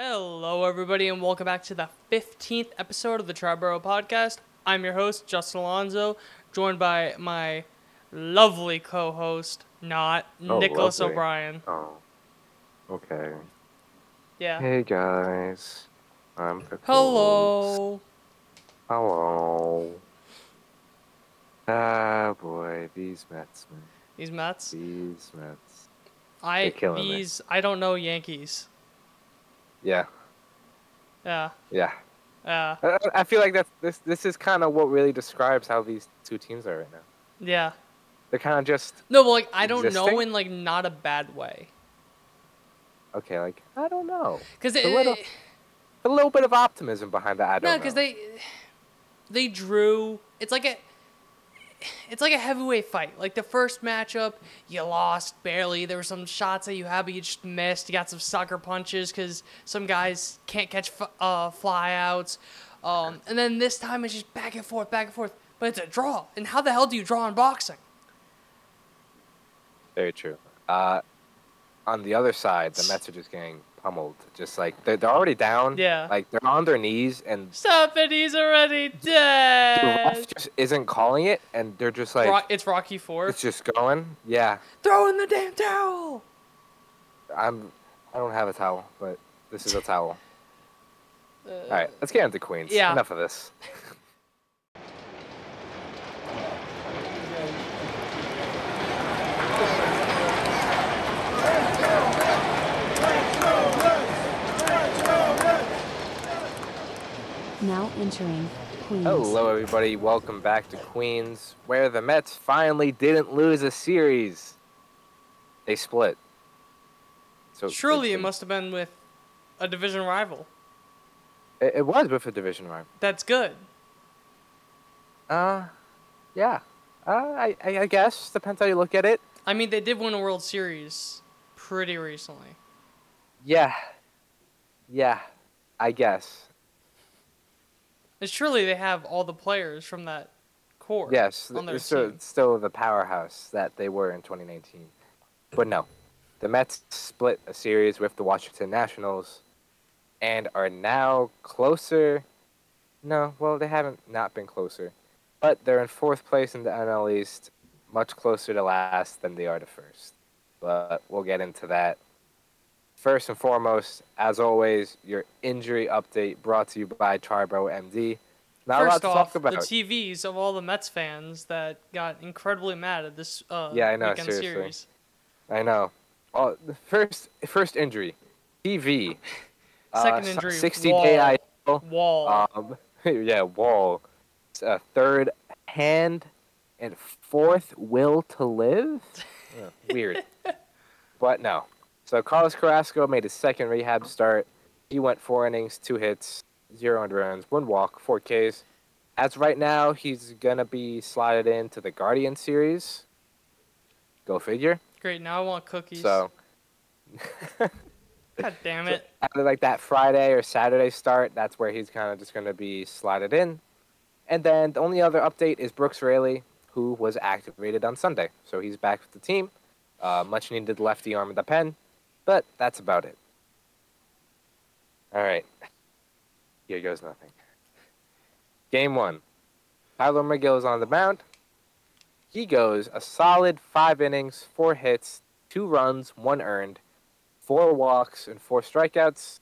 Hello, everybody, and welcome back to the 15th episode of the Triboro Podcast. I'm your host, Justin Alonso, joined by my lovely co host, not Oh, Nicholas lovely. O'Brien. Oh. Okay. Yeah. Hey guys. I'm Hello. Hello. Ah boy, these Mets, man. These Mets. These Mets. I They're me. these I don't know Yankees. Yeah, Yeah. yeah. Yeah. I, I feel like that's this. This is kind of what really describes how these two teams are right now. Yeah. They're kind of just No, but like I don't know in like not a bad way. okay. Like I don't know. Cuz A it, little- A little bit of optimism behind that. I don't No, because they they drew. It's like a it's like a heavyweight fight. Like the first matchup, you lost barely. There were some shots that you had, but you just missed. You got some sucker punches because some guys can't catch f- uh, flyouts. Um, and then this time it's just back and forth, back and forth. But it's a draw. And how the hell do you draw in boxing? Very true. Uh, on the other side, the Mets are just getting pummeled. Just like they're, they're already down. Yeah. Like they're on their knees, and! He's already the dead. ref just isn't calling it, and they're just like Ro- it's Rocky Four. it's just going. Yeah, Throw in the damn towel. I'm. I don't have a towel, but this is a towel. Uh, All right, let's get into Queens. Yeah. Enough of this. Now entering Queens. Hello, everybody. Welcome back to Queens, where the Mets finally didn't lose a series. They split. So Surely it it, must have been with a division rival. it, it was with a division rival. That's good. Uh, yeah. Uh, I, I I guess depends how you look at it. I mean, they did win a World Series pretty recently. Yeah. Yeah. I guess. And surely they have all the players from that core. Yes. on their team. it's still the powerhouse that they were in 2019. But no. The Mets split a series with the Washington Nationals and are now closer. No, well, they haven't not been closer. But they're in fourth place in the NL East, much closer to last than they are to first. But we'll get into that. First and foremost, as always, your injury update brought to you by Triboro MD. Not a lot First to off, the. TVs of all the Mets fans that got incredibly mad at this uh, Yeah, I know, weekend seriously. series. I know. Oh, the first first injury, TV. Second uh, injury, 60 Wall. day IL. Wall. Um, yeah, Wall. Uh, third hand and fourth will to live. Yeah, weird. but no. So Carlos Carrasco made his second rehab start. He went four innings, two hits, zero earned runs, one walk, four Ks. As of right now, he's gonna be slotted into the Guardian series. Go figure. Great. Now I want cookies. So God damn it. either like that Friday or Saturday start, that's where he's kind of just going to be slotted in. And then the only other update is Brooks Raley, who was activated on Sunday. So he's back with the team. Uh, much needed lefty arm of the pen, but that's about it. All right. Here goes nothing. Game one. Tyler Megill is on the mound. He goes a solid five innings, four hits, two runs, one earned four walks and four strikeouts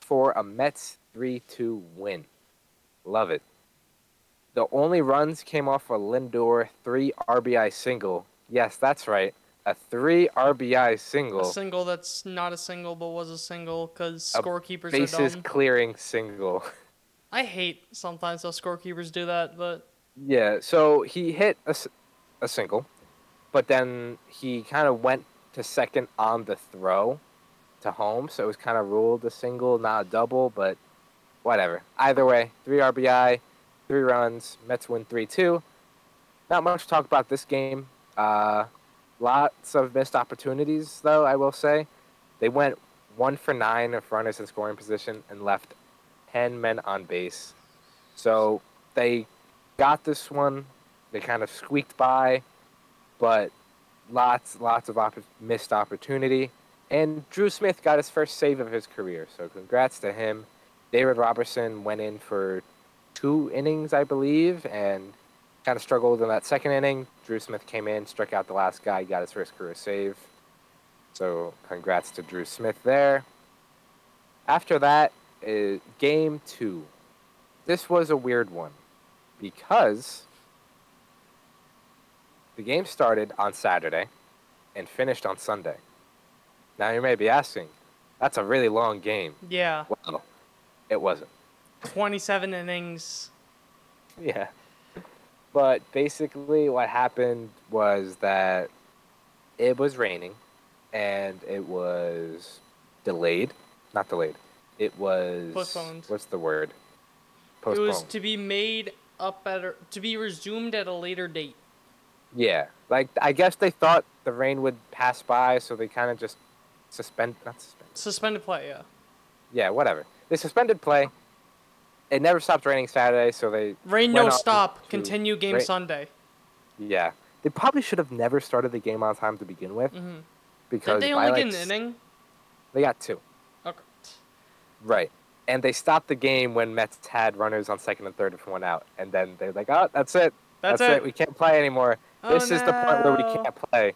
for a Mets 3 2 win. Love it. The only runs came off a Lindor 3 RBI single. Yes, that's right. A 3 RBI single. A single. that's not a single but was a single because A scorekeepers are Bases dumb. clearing single. I hate sometimes how scorekeepers do that, but Yeah, so he hit a single, but then he kind of went to second on the throw to home, so it was kind of ruled a single, not a double, but whatever. Either way, three RBI, three runs, Mets win 3 2. Not much to talk about this game. Uh, lots of missed opportunities, though, I will say. They went one for nine of runners in scoring position and left 10 men on base. So they got this one. They kind of squeaked by, but lots, lots of missed opportunity. And Drew Smith got his first save of his career, so congrats to him. David Robertson went in for two innings, I believe, and kind of struggled in that second inning. Drew Smith came in, struck out the last guy, got his first career save. So congrats to Drew Smith there. After that, is game two. This was a weird one because the game started on Saturday and finished on Sunday. Now you may be asking, that's a really long game. Yeah. Well, it wasn't. 27 innings. Yeah. But basically, what happened was that it was raining and it was delayed. Not delayed. It was. Postponed. What's the word? Postponed. It was to be made up at a, to be resumed at a later date. Yeah. Like, I guess they thought the rain would pass by, so they kind of just suspend. Not suspend. Suspended play, yeah. Yeah, whatever. They suspended play. It never stopped raining Saturday, so they. Rain no stop. to- Continue game ra- Sunday. Yeah. They probably should have never started the game on time to begin with. Mhm. Because Did they only like, get an inning? They got two. Okay. Right. And they stopped the game when Mets had runners on second and third with one out. And then they're like, oh, that's it. That's, it. it. We can't play anymore. Oh, this is the part where we can't play.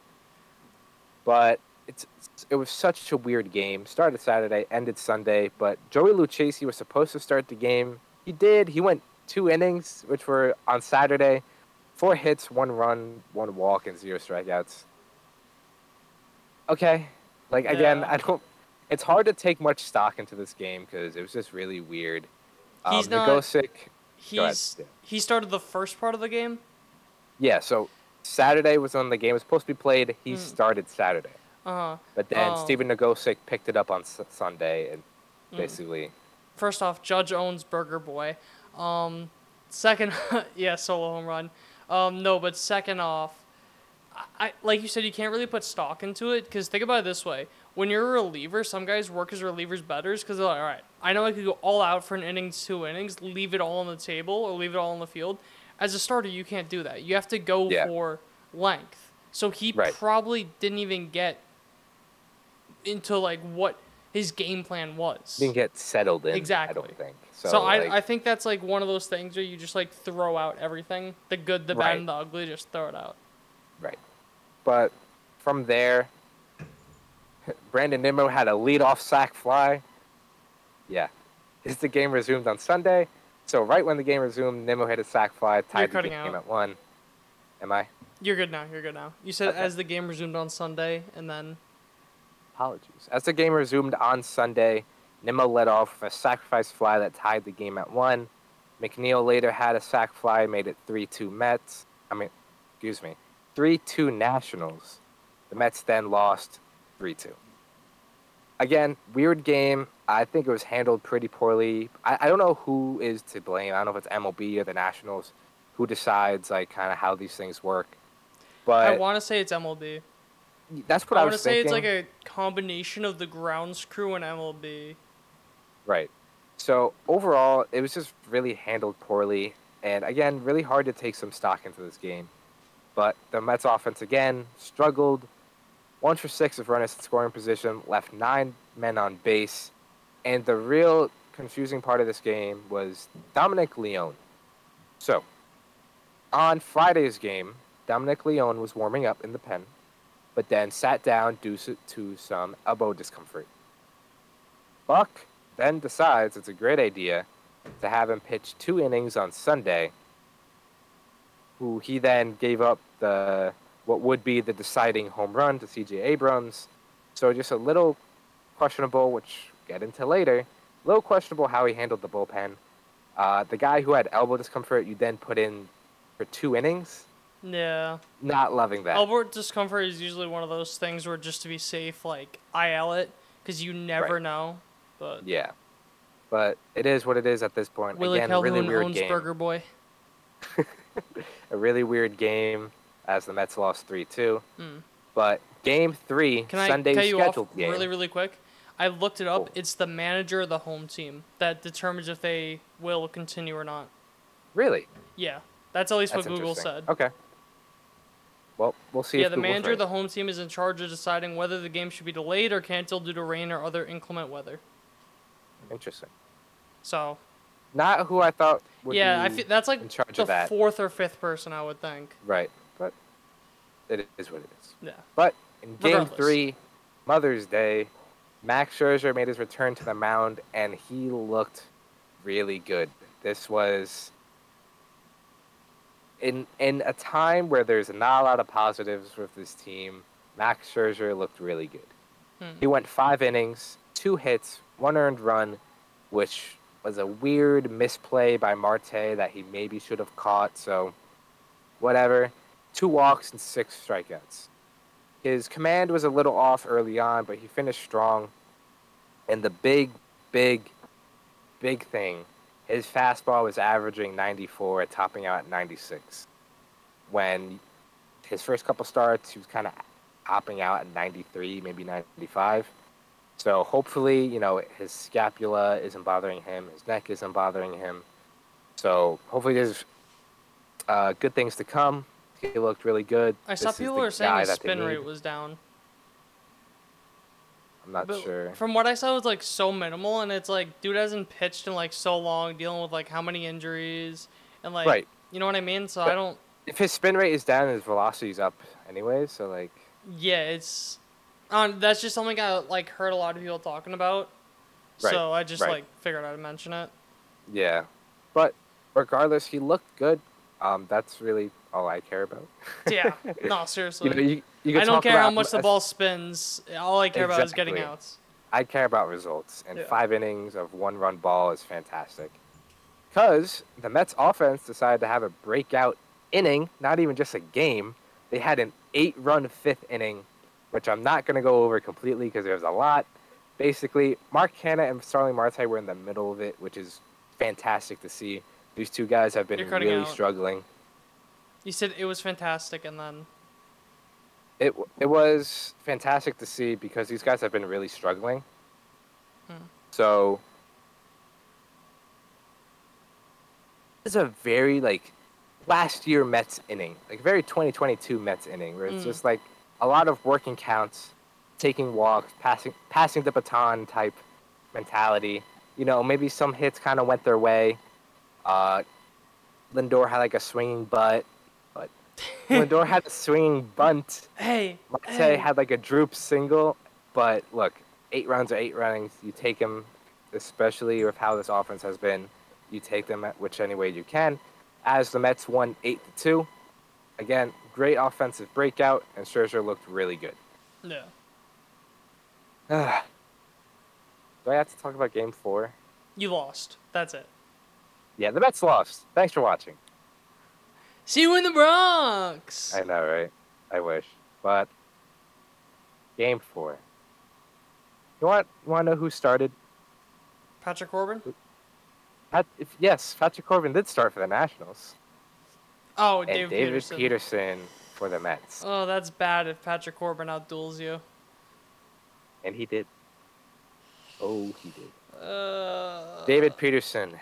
But it's it was such a weird game. Started Saturday, ended Sunday. But Joey Lucchesi was supposed to start the game. He did. He went two innings, which were on Saturday. Four hits, one run, one walk, and zero strikeouts. Okay. Like, again, Yeah. I don't. It's hard to take much stock into this game because it was just really weird. Um, He's not- Nogosek, He's yeah. he started the first part of the game. yeah, so Saturday was when the game was supposed to be played. He Mm. started Saturday. Uh huh. But then Oh. Stephen Nogosek picked it up on S- Sunday and Mm. basically, First off, Judge owns Burger Boy. Um, second, yeah, solo home run. Um, no, but second off, I, I like you said, you can't really put stock into it because think about it this way: when you're a reliever, some guys work as relievers better because they're like, all right, I know I could go all out for an inning, two innings, leave it all on the table or leave it all on the field. As a starter, you can't do that. You have to go Yeah. for length. So he Right. probably didn't even get into like what his game plan was. didn't get settled in. Exactly. I don't think. So, So, I, like, I think that's like one of those things where you just like throw out everything the good, the bad, Right. and the ugly. Just throw it out. Right. But from there, Brandon Nimmo had a leadoff sack fly. Yeah. Is the game resumed on Sunday. So right when the game resumed, Nimmo hit a sack fly, tied the game out. at one. Am I? You're good now. You're good now. You said Okay. as the game resumed on Sunday, and then Apologies. As the game resumed on Sunday, Nimmo led off with a sacrifice fly that tied the game at one. McNeil later had a sac fly, made it 3 2 Mets. I mean, excuse me, 3 2 Nationals. The Mets then lost 3 2. Again, weird game. I think it was handled pretty poorly. I, I don't know who is to blame. I don't know if it's MLB or the Nationals who decides, like, kind of how these things work. But I want to say it's MLB. That's what I, I was thinking. I want to say it's like a combination of the grounds crew and MLB. Right. So overall, it was just really handled poorly, and again, really hard to take some stock into this game. But the Mets offense again struggled. One for six of runners in scoring position, left nine men on base, and the real confusing part of this game was Dominic Leone. So, on Friday's game, Dominic Leone was warming up in the pen, but then sat down due to some elbow discomfort. Buck then decides it's a great idea to have him pitch two innings on Sunday, who he then gave up the what would be the deciding home run to CJ Abrams. So just a little questionable, which we'll get into later. A little questionable how he handled the bullpen. Uh, the guy who had elbow discomfort, you then put in for two innings. Yeah. Not loving that. Elbow discomfort is usually one of those things where just to be safe, like IL it, because you never Right. know. But Yeah. But it is what it is at this point. Willie Again, Calhoun really weird owns game. Burger Boy. a really weird game as the Mets lost 3 2. Mm. But game three, Can I Sunday's cut you off scheduled game. really, really quick? I looked it up. Oh. It's the manager of the home team that determines if they will continue or not. Really? Yeah, that's at least That's what Google said. Okay. Well, we'll see. yeah, if the Google's manager right. of the home team is in charge of deciding whether the game should be delayed or canceled due to rain or other inclement weather. Interesting. So Not who I thought would yeah, I feel that's like in charge the of that. fourth or fifth person I would think. right, but it is what it is. Yeah. But in Game Regardless. Three, Mother's Day, Max Scherzer made his return to the mound, and he looked really good. This was in in a time where there's not a lot of positives with this team. Max Scherzer looked really good. Hmm. He went five innings, two hits, one earned run, which was a weird misplay by Marte that he maybe should have caught. So, whatever. Two walks and six strikeouts. His command was a little off early on, but he finished strong. And the big, big, big thing, his fastball was averaging 94, topping out at 96. When his first couple starts, he was kind of topping out at 93, maybe 95. So hopefully, you know, his scapula isn't bothering him, his neck isn't bothering him. So hopefully, there's uh, good things to come. He looked really good. I saw is people were saying his spin rate was down. I'm not But sure. From what I saw, it was like so minimal, and it's like dude hasn't pitched in like so long, dealing with like how many injuries, and like Right. you know what I mean. So But- I don't. If his spin rate is down, his velocity's up anyway. So like, Yeah, it's. Um, that's just something I like heard a lot of people talking about. Right, So I just right. like figured I'd mention it. yeah. But regardless, he looked good. Um, that's really all I care about. Yeah. no, seriously. you know, you, you I don't care how much the ball spins. All I care about is getting outs. I care about results, and Yeah. five innings of one-run ball is fantastic. Because the Mets offense decided to have a breakout inning, not even just a game. They had an eight-run fifth inning, which I'm not going to go over completely because there's a lot. Basically, Mark Canha and Starling Marte were in the middle of it, which is fantastic to see. These two guys have been You're cutting really out. struggling. You said it was fantastic, and then It it was fantastic to see because these guys have been really struggling. Hmm. So it's a very like last year Mets inning, like very 2022 Mets inning, where it's Mm. just like a lot of working counts, taking walks, passing passing the baton type mentality. You know, maybe some hits kind of went their way. Uh, Lindor had like a swinging butt, but Lindor had a swinging bunt. hey, Marte hey. had like a droop single, but look, eight runs are eight runnings. You take them, especially with how this offense has been. You take them at which any way you can. As the Mets won eight to two, again, great offensive breakout, and Scherzer looked really good. yeah. Do I have to talk about Game Four? You lost. That's it. Yeah, the Mets lost. Thanks for watching. See you in the Bronx. I know, right? I wish, but Game Four. You want you want to know who started? Patrick Corbin. Pat, if, yes, Patrick Corbin did start for the Nationals. Oh, and David, David Peterson. Peterson. for the Mets, Oh, that's bad if Patrick Corbin outduels you. and he did. Oh, he did. Uh, David Peterson,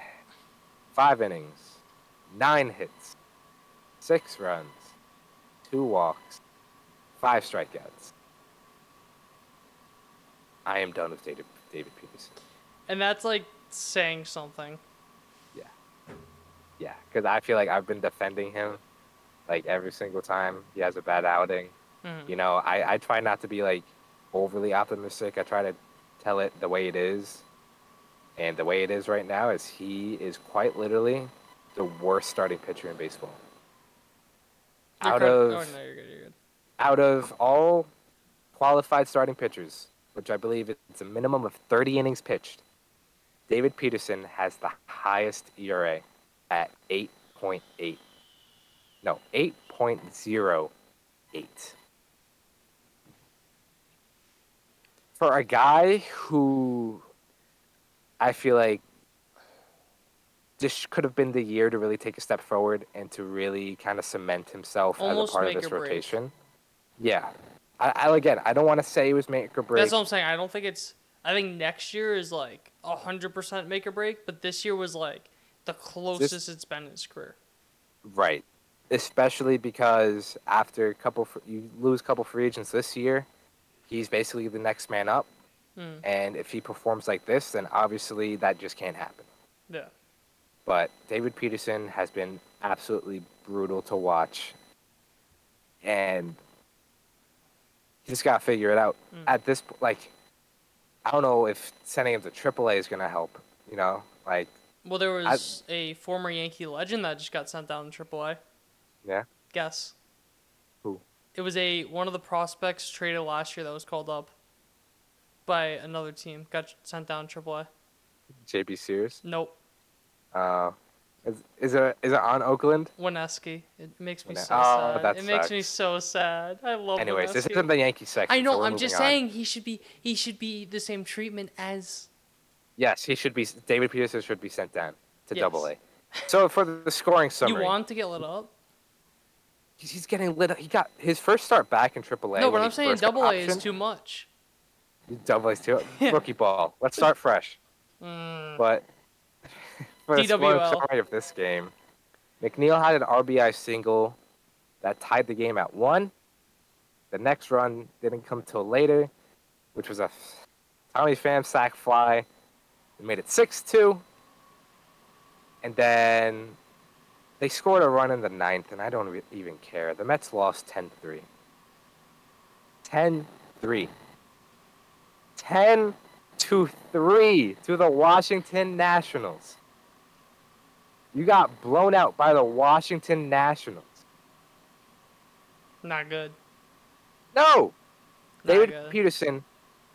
five innings, nine hits, six runs, two walks, five strikeouts. I am done with David, David Peterson. And that's like saying something. Yeah, Yeah, because I feel like I've been defending him like every single time he has a bad outing. Mhm. You know, I, I try not to be like overly optimistic. I try to tell it the way it is. And the way it is right now is he is quite literally the worst starting pitcher in baseball. You're Out of Oh no, you're good. You're good. out of all qualified starting pitchers, which I believe it's a minimum of 30 innings pitched, David Peterson has the highest ERA at 8.8. No, 8.08. For a guy who I feel like this could have been the year to really take a step forward and to really kind of cement himself Almost as a part of this or break. rotation. Yeah. I, I again, I don't want to say it was make or break. That's what I'm saying. I don't think it's. I think next year is like hundred percent make or break, but this year was like the closest it's been in his career. Right. especially because after a couple you lose a couple free agents this year, he's basically the next man up. Hmm. And if he performs like this, then obviously that just can't happen. Yeah. But David Peterson has been absolutely brutal to watch. And you just got to figure it out. Mm. At this point, like I don't know if sending him to AAA is going to help, you know? Like Well, there was a former Yankee legend that just got sent down to AAA. yeah. Guess. Who? It was a one of the prospects traded last year that was called up by another team. Got sent down to AAA. JP Sears. Nope. Uh is, is it is it on Oakland? Wineski. It makes me Wine- so oh, sad. that it makes me so sad. I love Anyways, this isn't the Yankee section. I know. we're I'm just on. saying he should be he should be the same treatment as Yes, he should be. David Peterson should be sent down to Yes. Double A. So for the scoring summary, you want to get lit up. he's he's getting lit. up. He got his first start back in Triple A. no, but I'm saying double A is too much. Double A's too. Yeah. Rookie ball. Let's start fresh. Mm, But for the summary of this game, McNeil had an RBI single that tied the game at one. The next run didn't come till later, which was a Tommy Pham sack fly. It made it 6-2. And then they scored a run in the ninth, and I don't even care. The Mets lost 10-3. 10-3. 10 to 3 to the Washington Nationals. You got blown out by the Washington Nationals. not good. No! Not David good. Peterson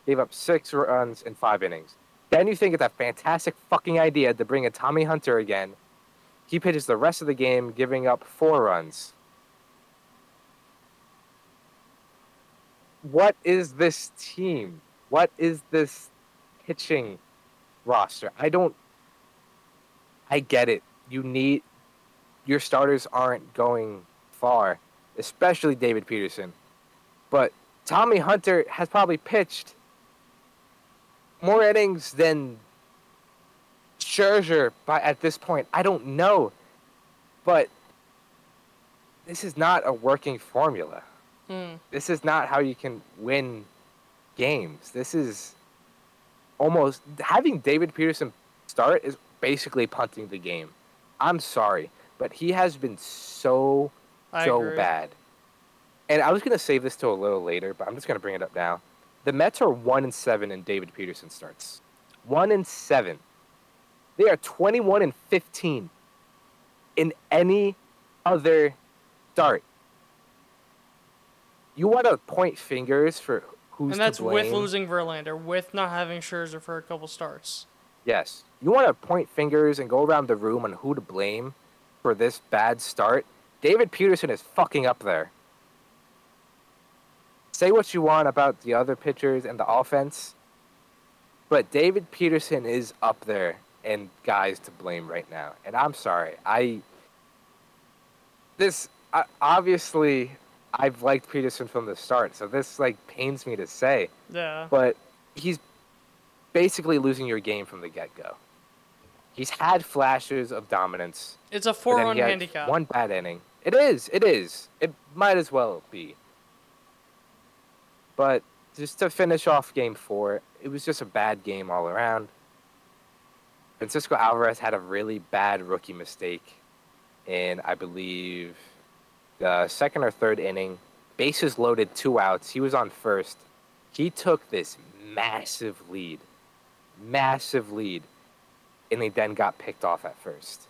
gave up six runs in five innings. Then you think it's a fantastic fucking idea to bring in Tommy Hunter again. He pitches the rest of the game, giving up four runs. What is this team? What is this pitching roster? I don't. I get it. You need. Your starters aren't going far, especially David Peterson. But Tommy Hunter has probably pitched more innings than Scherzer by at this point. I don't know, but this is not a working formula. Mm, This is not how you can win games. This is almost having David Peterson start is basically punting the game. I'm sorry, but he has been so I so agree. bad. And I was gonna save this till a little later, but I'm just gonna bring it up now. The Mets are one and seven in David Peterson starts. One and seven. They are 21 and 15 in any other start. You want to point fingers for who's And that's to with losing Verlander, with not having Scherzer for a couple starts. Yes. You want to point fingers and go around the room on who to blame for this bad start? David Peterson is fucking up there. Say what you want about the other pitchers and the offense, but David Peterson is up there and guys to blame right now. And I'm sorry. I this I, obviously I've liked Peterson from the start, so this like pains me to say Yeah. but he's basically losing your game from the get go. He's had flashes of dominance. It's a 4 then run handicap. One bad inning. It is. It is. It might as well be. But just to finish off game four, it was just a bad game all around. Francisco Alvarez had a really bad rookie mistake in, I believe, the second or third inning. Bases loaded, two outs. He was on first. He took this massive lead, massive lead, and they then got picked off at first.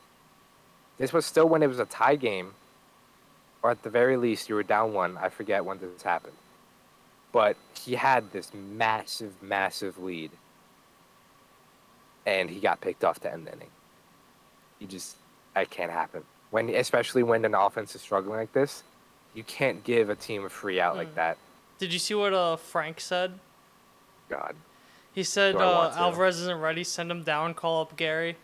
This was still when it was a tie game, or at the very least, you were down one. I forget when this happened. But he had this massive, massive lead, and he got picked off to end the inning. You just, that can't happen. When, especially when an offense is struggling like this, you can't give a team a free out like Mm. that. Did you see what uh, Frank said? God. He said uh. Alvarez isn't ready. Send him down. Call up Gary.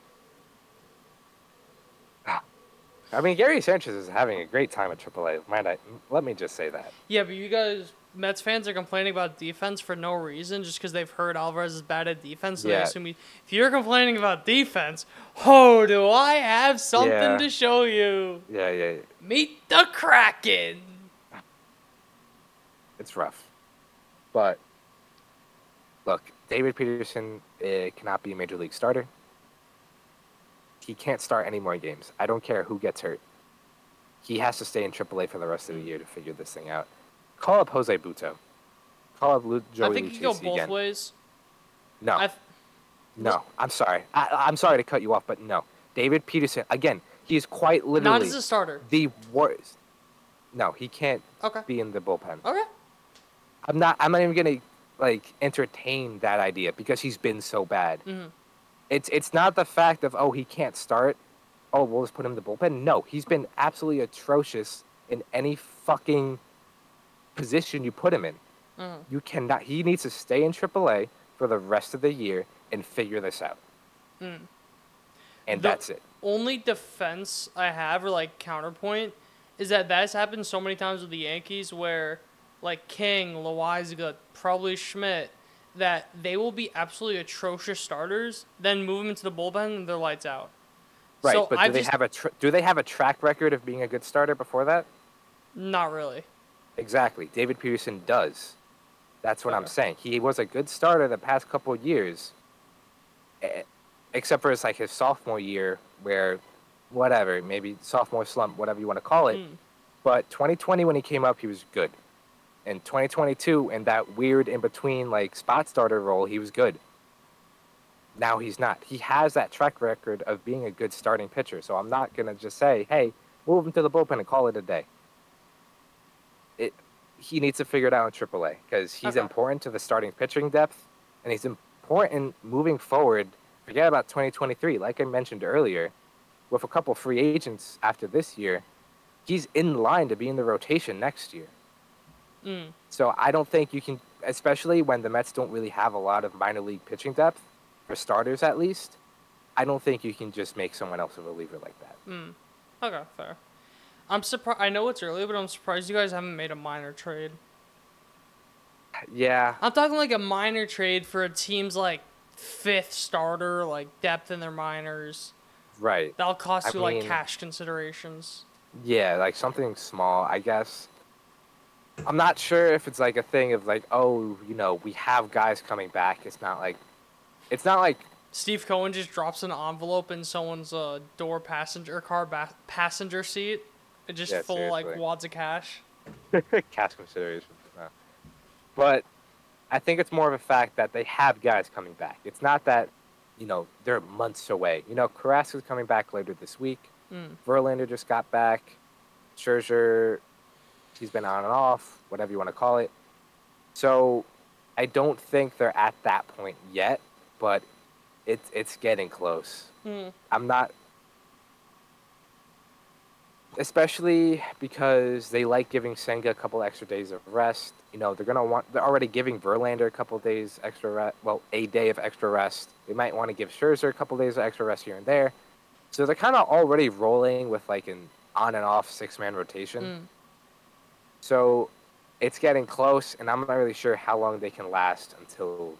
I mean, Gary Sanchez is having a great time at AAA. Might I, let me just say that. Yeah, but you guys Mets fans are complaining about defense for no reason, just because they've heard Alvarez is bad at defense. So Yeah. they assume he, if you're complaining about defense, oh, do I have something Yeah. to show you? Yeah, yeah, yeah. Meet the Kraken. it's rough. But look, David Peterson uh, cannot be a major league starter. He can't start any more games. I don't care who gets hurt. He has to stay in AAA for the rest of the year to figure this thing out. Call up Jose Butto. Call up Lu- Joey I think you go both again. ways. No, I th- no. I'm sorry. I, I'm sorry to cut you off, but no. David Peterson again. He's quite literally not as a starter. the worst. No, he can't Okay. be in the bullpen. Okay. I'm not. I'm not even gonna like entertain that idea because he's been so bad. Mhm. It's it's not the fact of oh he can't start. Oh, we'll just put him in the bullpen. No, he's been absolutely atrocious in any fucking position you put him in. Mhm. You cannot. He needs to stay in AAA for the rest of the year and figure this out. Mm. And The- that's it. Only defense I have, or like counterpoint, is that that's happened so many times with the Yankees where, like King, Loaisiga, probably Schmidt, that they will be absolutely atrocious starters, then move them into the bullpen and they're lights out. Right, So but do I've they just- have a tr- do they have a track record of being a good starter before that? Not really. Exactly. David Peterson does. That's what I'm saying. He was a good starter the past couple of years, except for his like his sophomore year, where, whatever, maybe sophomore slump, whatever you want to call it. Mm. But 2020 when he came up, he was good. In 2022, in that weird in between like spot starter role, he was good. Now he's not. He has that track record of being a good starting pitcher. So I'm not gonna just say, "Hey, move him to the bullpen and call it a day." It he needs to figure it out in AAA because he's Okay. important to the starting pitching depth, and he's important moving forward. Forget about 2023. Like I mentioned earlier, with a couple free agents after this year, he's in line to be in the rotation next year. Mm. So I don't think you can, especially when the Mets don't really have a lot of minor league pitching depth, for starters at least. I don't think you can just make someone else a reliever like that. Mm. Okay, fair. I'm surprised. I know it's early, but I'm surprised you guys haven't made a minor trade. Yeah, I'm talking like a minor trade for a team's like fifth starter, like depth in their minors. right. That'll cost I you like cash considerations. Yeah, like something small, I guess. I'm not sure if it's like a thing of like, oh, you know, we have guys coming back. It's not like, it's not like, Steve Cohen just drops an envelope in someone's uh, door passenger car ba- passenger seat, just Yeah, full like wads of cash. cash considerations. No. But I think it's more of a fact that they have guys coming back. It's not that, you know, they're months away. You know, Carrasco's coming back later this week. Mm. Verlander just got back. Scherzer, he's been on and off, whatever you want to call it. So I don't think they're at that point yet, but it's it's getting close. Mm. I'm not especially because they like giving Senga a couple extra days of rest. You know, they're gonna want they're already giving Verlander a couple days extra rest well, a day of extra rest. They might want to give Scherzer a couple days of extra rest here and there. So they're kind of already rolling with like an on and off six man rotation. Mm. So it's getting close, and I'm not really sure how long they can last until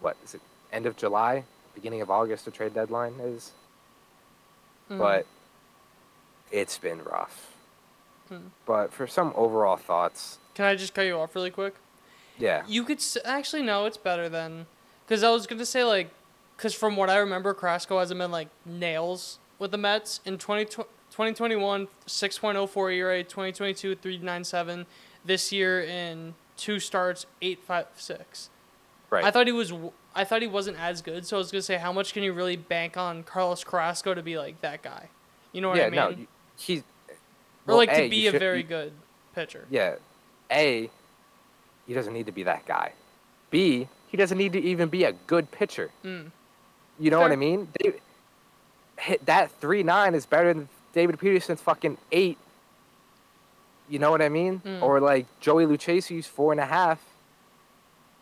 what is it? End of July, beginning of August, the trade deadline is. Mm. But it's been rough. Hmm. But for some overall thoughts, Can I just cut you off really quick? yeah, You could s- actually no, it's better than, because I was gonna say like, because from what I remember, Carrasco hasn't been like nails with the Mets in 20, 2021, 6.04 ERA, 2022 3.97, this year in two starts 8.56. right. I thought he was, w- I thought he wasn't as good, so I was gonna say how much can you really bank on Carlos Carrasco to be like that guy? You know what yeah, I mean? no, he's or like A, to be a should- very good pitcher. Yeah, a, he doesn't need to be that guy. B, he doesn't need to even be a good pitcher. Mm. You know what I mean? They, hit that three nine is better than David Peterson's fucking eight. You know what I mean? Mm. Or like Joey Lucchesi's four and a half.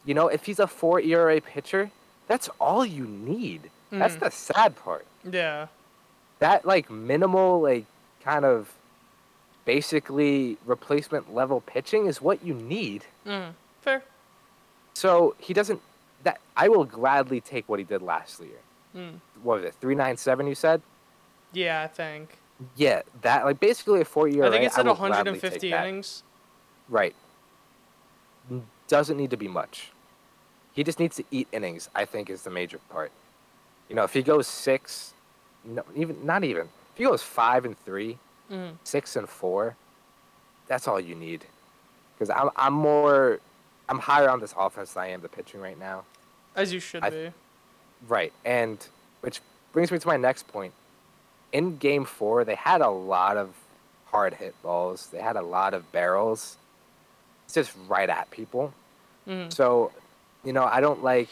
You know, if he's a four ERA pitcher, that's all you need. That's Mhm. the sad part. Yeah. That like minimal like kind of basically replacement level pitching is what you need. Mm, fair. So he doesn't. That I will gladly take what he did last year. Mm. What was it? Three nine seven. You said. Yeah, I think. Yeah, that like basically a four year. I think it's at 150 innings. Right. Doesn't need to be much. He just needs to eat innings. I think is the major part. You know, if he goes six, no, even not even. If he goes five and three, Mm. six and four, that's all you need. Because I'm I'm more, I'm higher on this offense than I am the pitching right now. As you should I- be. Right, and which brings me to my next point. In Game Four, they had a lot of hard hit balls. They had a lot of barrels. It's just right at people. Mm. So, you know, I don't like.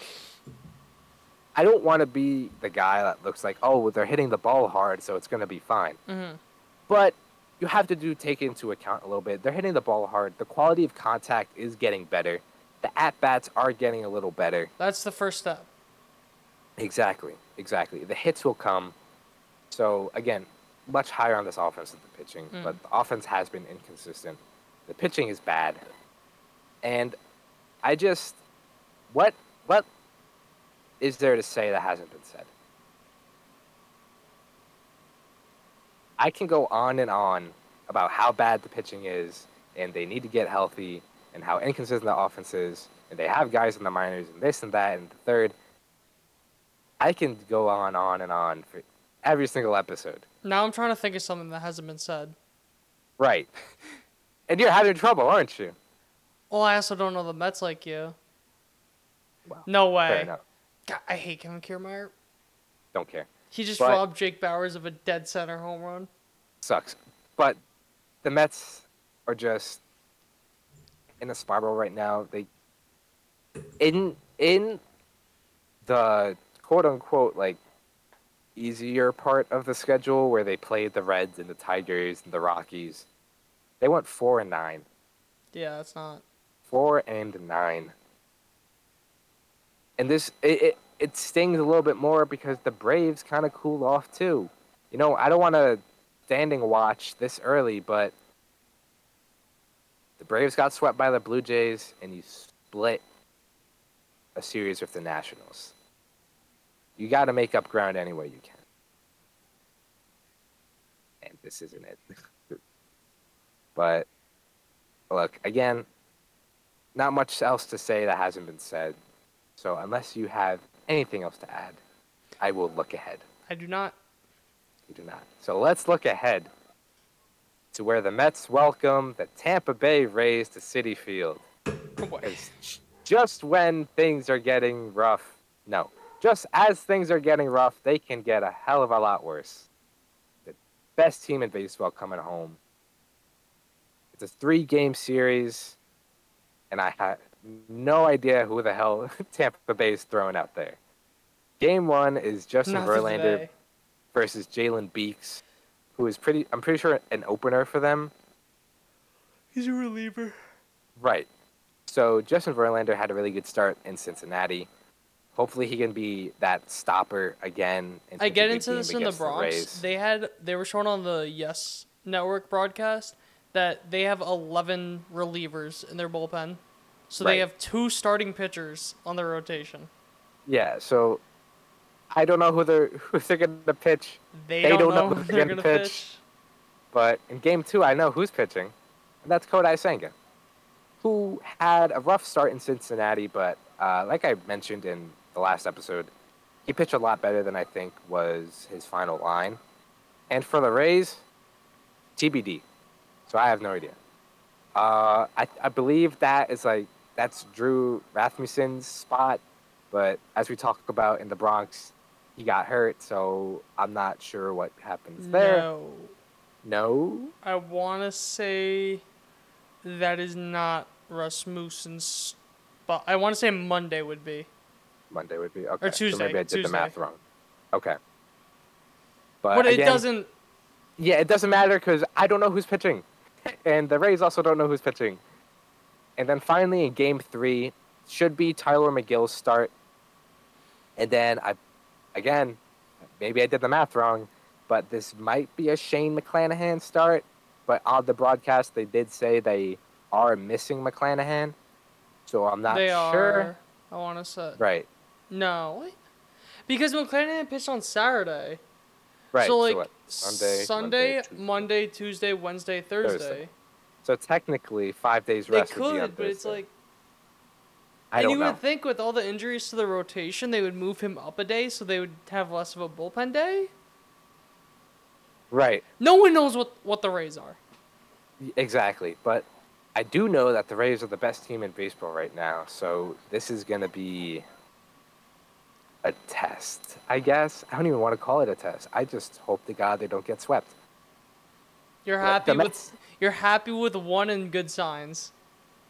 I don't want to be the guy that looks like, oh, well, they're hitting the ball hard, so it's gonna be fine. hmm But you have to do take into account a little bit. They're hitting the ball hard. The quality of contact is getting better. The at bats are getting a little better. That's the first step. Exactly, exactly. The hits will come. So again, much higher on this offense than the pitching, Mm. but the offense has been inconsistent. The pitching is bad, and I just what what is there to say that hasn't been said? I can go on and on about how bad the pitching is, and they need to get healthy, and how inconsistent the offense is, and they have guys in the minors, and this and that, and the third. I can go on, on and on for every single episode. Now I'm trying to think of something that hasn't been said. Right. And you're having trouble, aren't you? Well, I also don't know the Mets like you. Well, No Fair way. God, I hate Kevin Kiermaier. Don't care. He just But- robbed Jake Bauers of a dead center home run. Sucks. But the Mets are just in a spiral right now. They in in the quote unquote like easier part of the schedule where they played the Reds and the Tigers and the Rockies. They went four and nine. Yeah, that's not. four and nine. And this it, it, it stings a little bit more because the Braves kind of cooled off too. You know, I don't want to standing watch this early, but the Braves got swept by the Blue Jays, and you split a series with the Nationals. You got to make up ground any way you can. And this isn't it. but look, again, not much else to say that hasn't been said. So unless you have anything else to add, I will look ahead. I do not. You do not. So let's look ahead to where the Mets welcome the Tampa Bay Rays to Citi Field. Oh, it's just when things are getting rough. No, just as things are getting rough, they can get a hell of a lot worse. The best team in baseball coming home. It's a three game series, and I had no idea who the hell Tampa Bay is throwing out there. Game one is Justin Not Verlander today. versus Jalen Beeks, who is pretty, I'm pretty sure, an opener for them. He's a reliever. Right. So Justin Verlander had a really good start in Cincinnati. Hopefully he can be that stopper again. I get into this in the Bronx. Rays. they had they were shown on the Yes Network broadcast that they have 11 relievers in their bullpen. So they have two starting pitchers on their rotation. Yeah, so I don't know who they're who they're gonna pitch, They, They don't, don't know who who's they're gonna going to pitch. pitch. but in game two I know who's pitching, and that's Kodai Senga, who had a rough start in Cincinnati, but uh, like I mentioned in the last episode, he pitched a lot better than I think was his final line. And for the Rays, TBD. So I have no idea. Uh, I, I believe that is like that's Drew Rasmussen's spot, but as we talk about in the Bronx, he got hurt, so I'm not sure what happens there. No. No. I want to say that is not Rasmussen's spot. I want to say Monday would be. Monday would be okay. Or Tuesday, So maybe I did the math wrong. Okay. But, But it again, doesn't. Yeah, it doesn't matter because I don't know who's pitching, and the Rays also don't know who's pitching. And then finally in Game Three, should be Tyler Megill's start. And then I, again, maybe I did the math wrong, but this might be a Shane McClanahan start. but on the broadcast they did say they are missing McClanahan, so I'm not they sure. are. I want to say Right, no, what? because McClanahan pitched on Saturday. right. So like what, Sunday, Sunday, Monday, Monday, Tuesday, Wednesday, Thursday. Thursday. So technically, five days They rest would be on could, but it's like I and you know. would think with all the injuries to the rotation, they would move him up a day so they would have less of a bullpen day. Right, No one knows what what the Rays are. exactly. But I do know that the Rays are the best team in baseball right now. So this is gonna be a test, I guess. I don't even want to call it a test. I just hope to God they don't get swept. You're happy the with Mets- you're happy with one and good signs.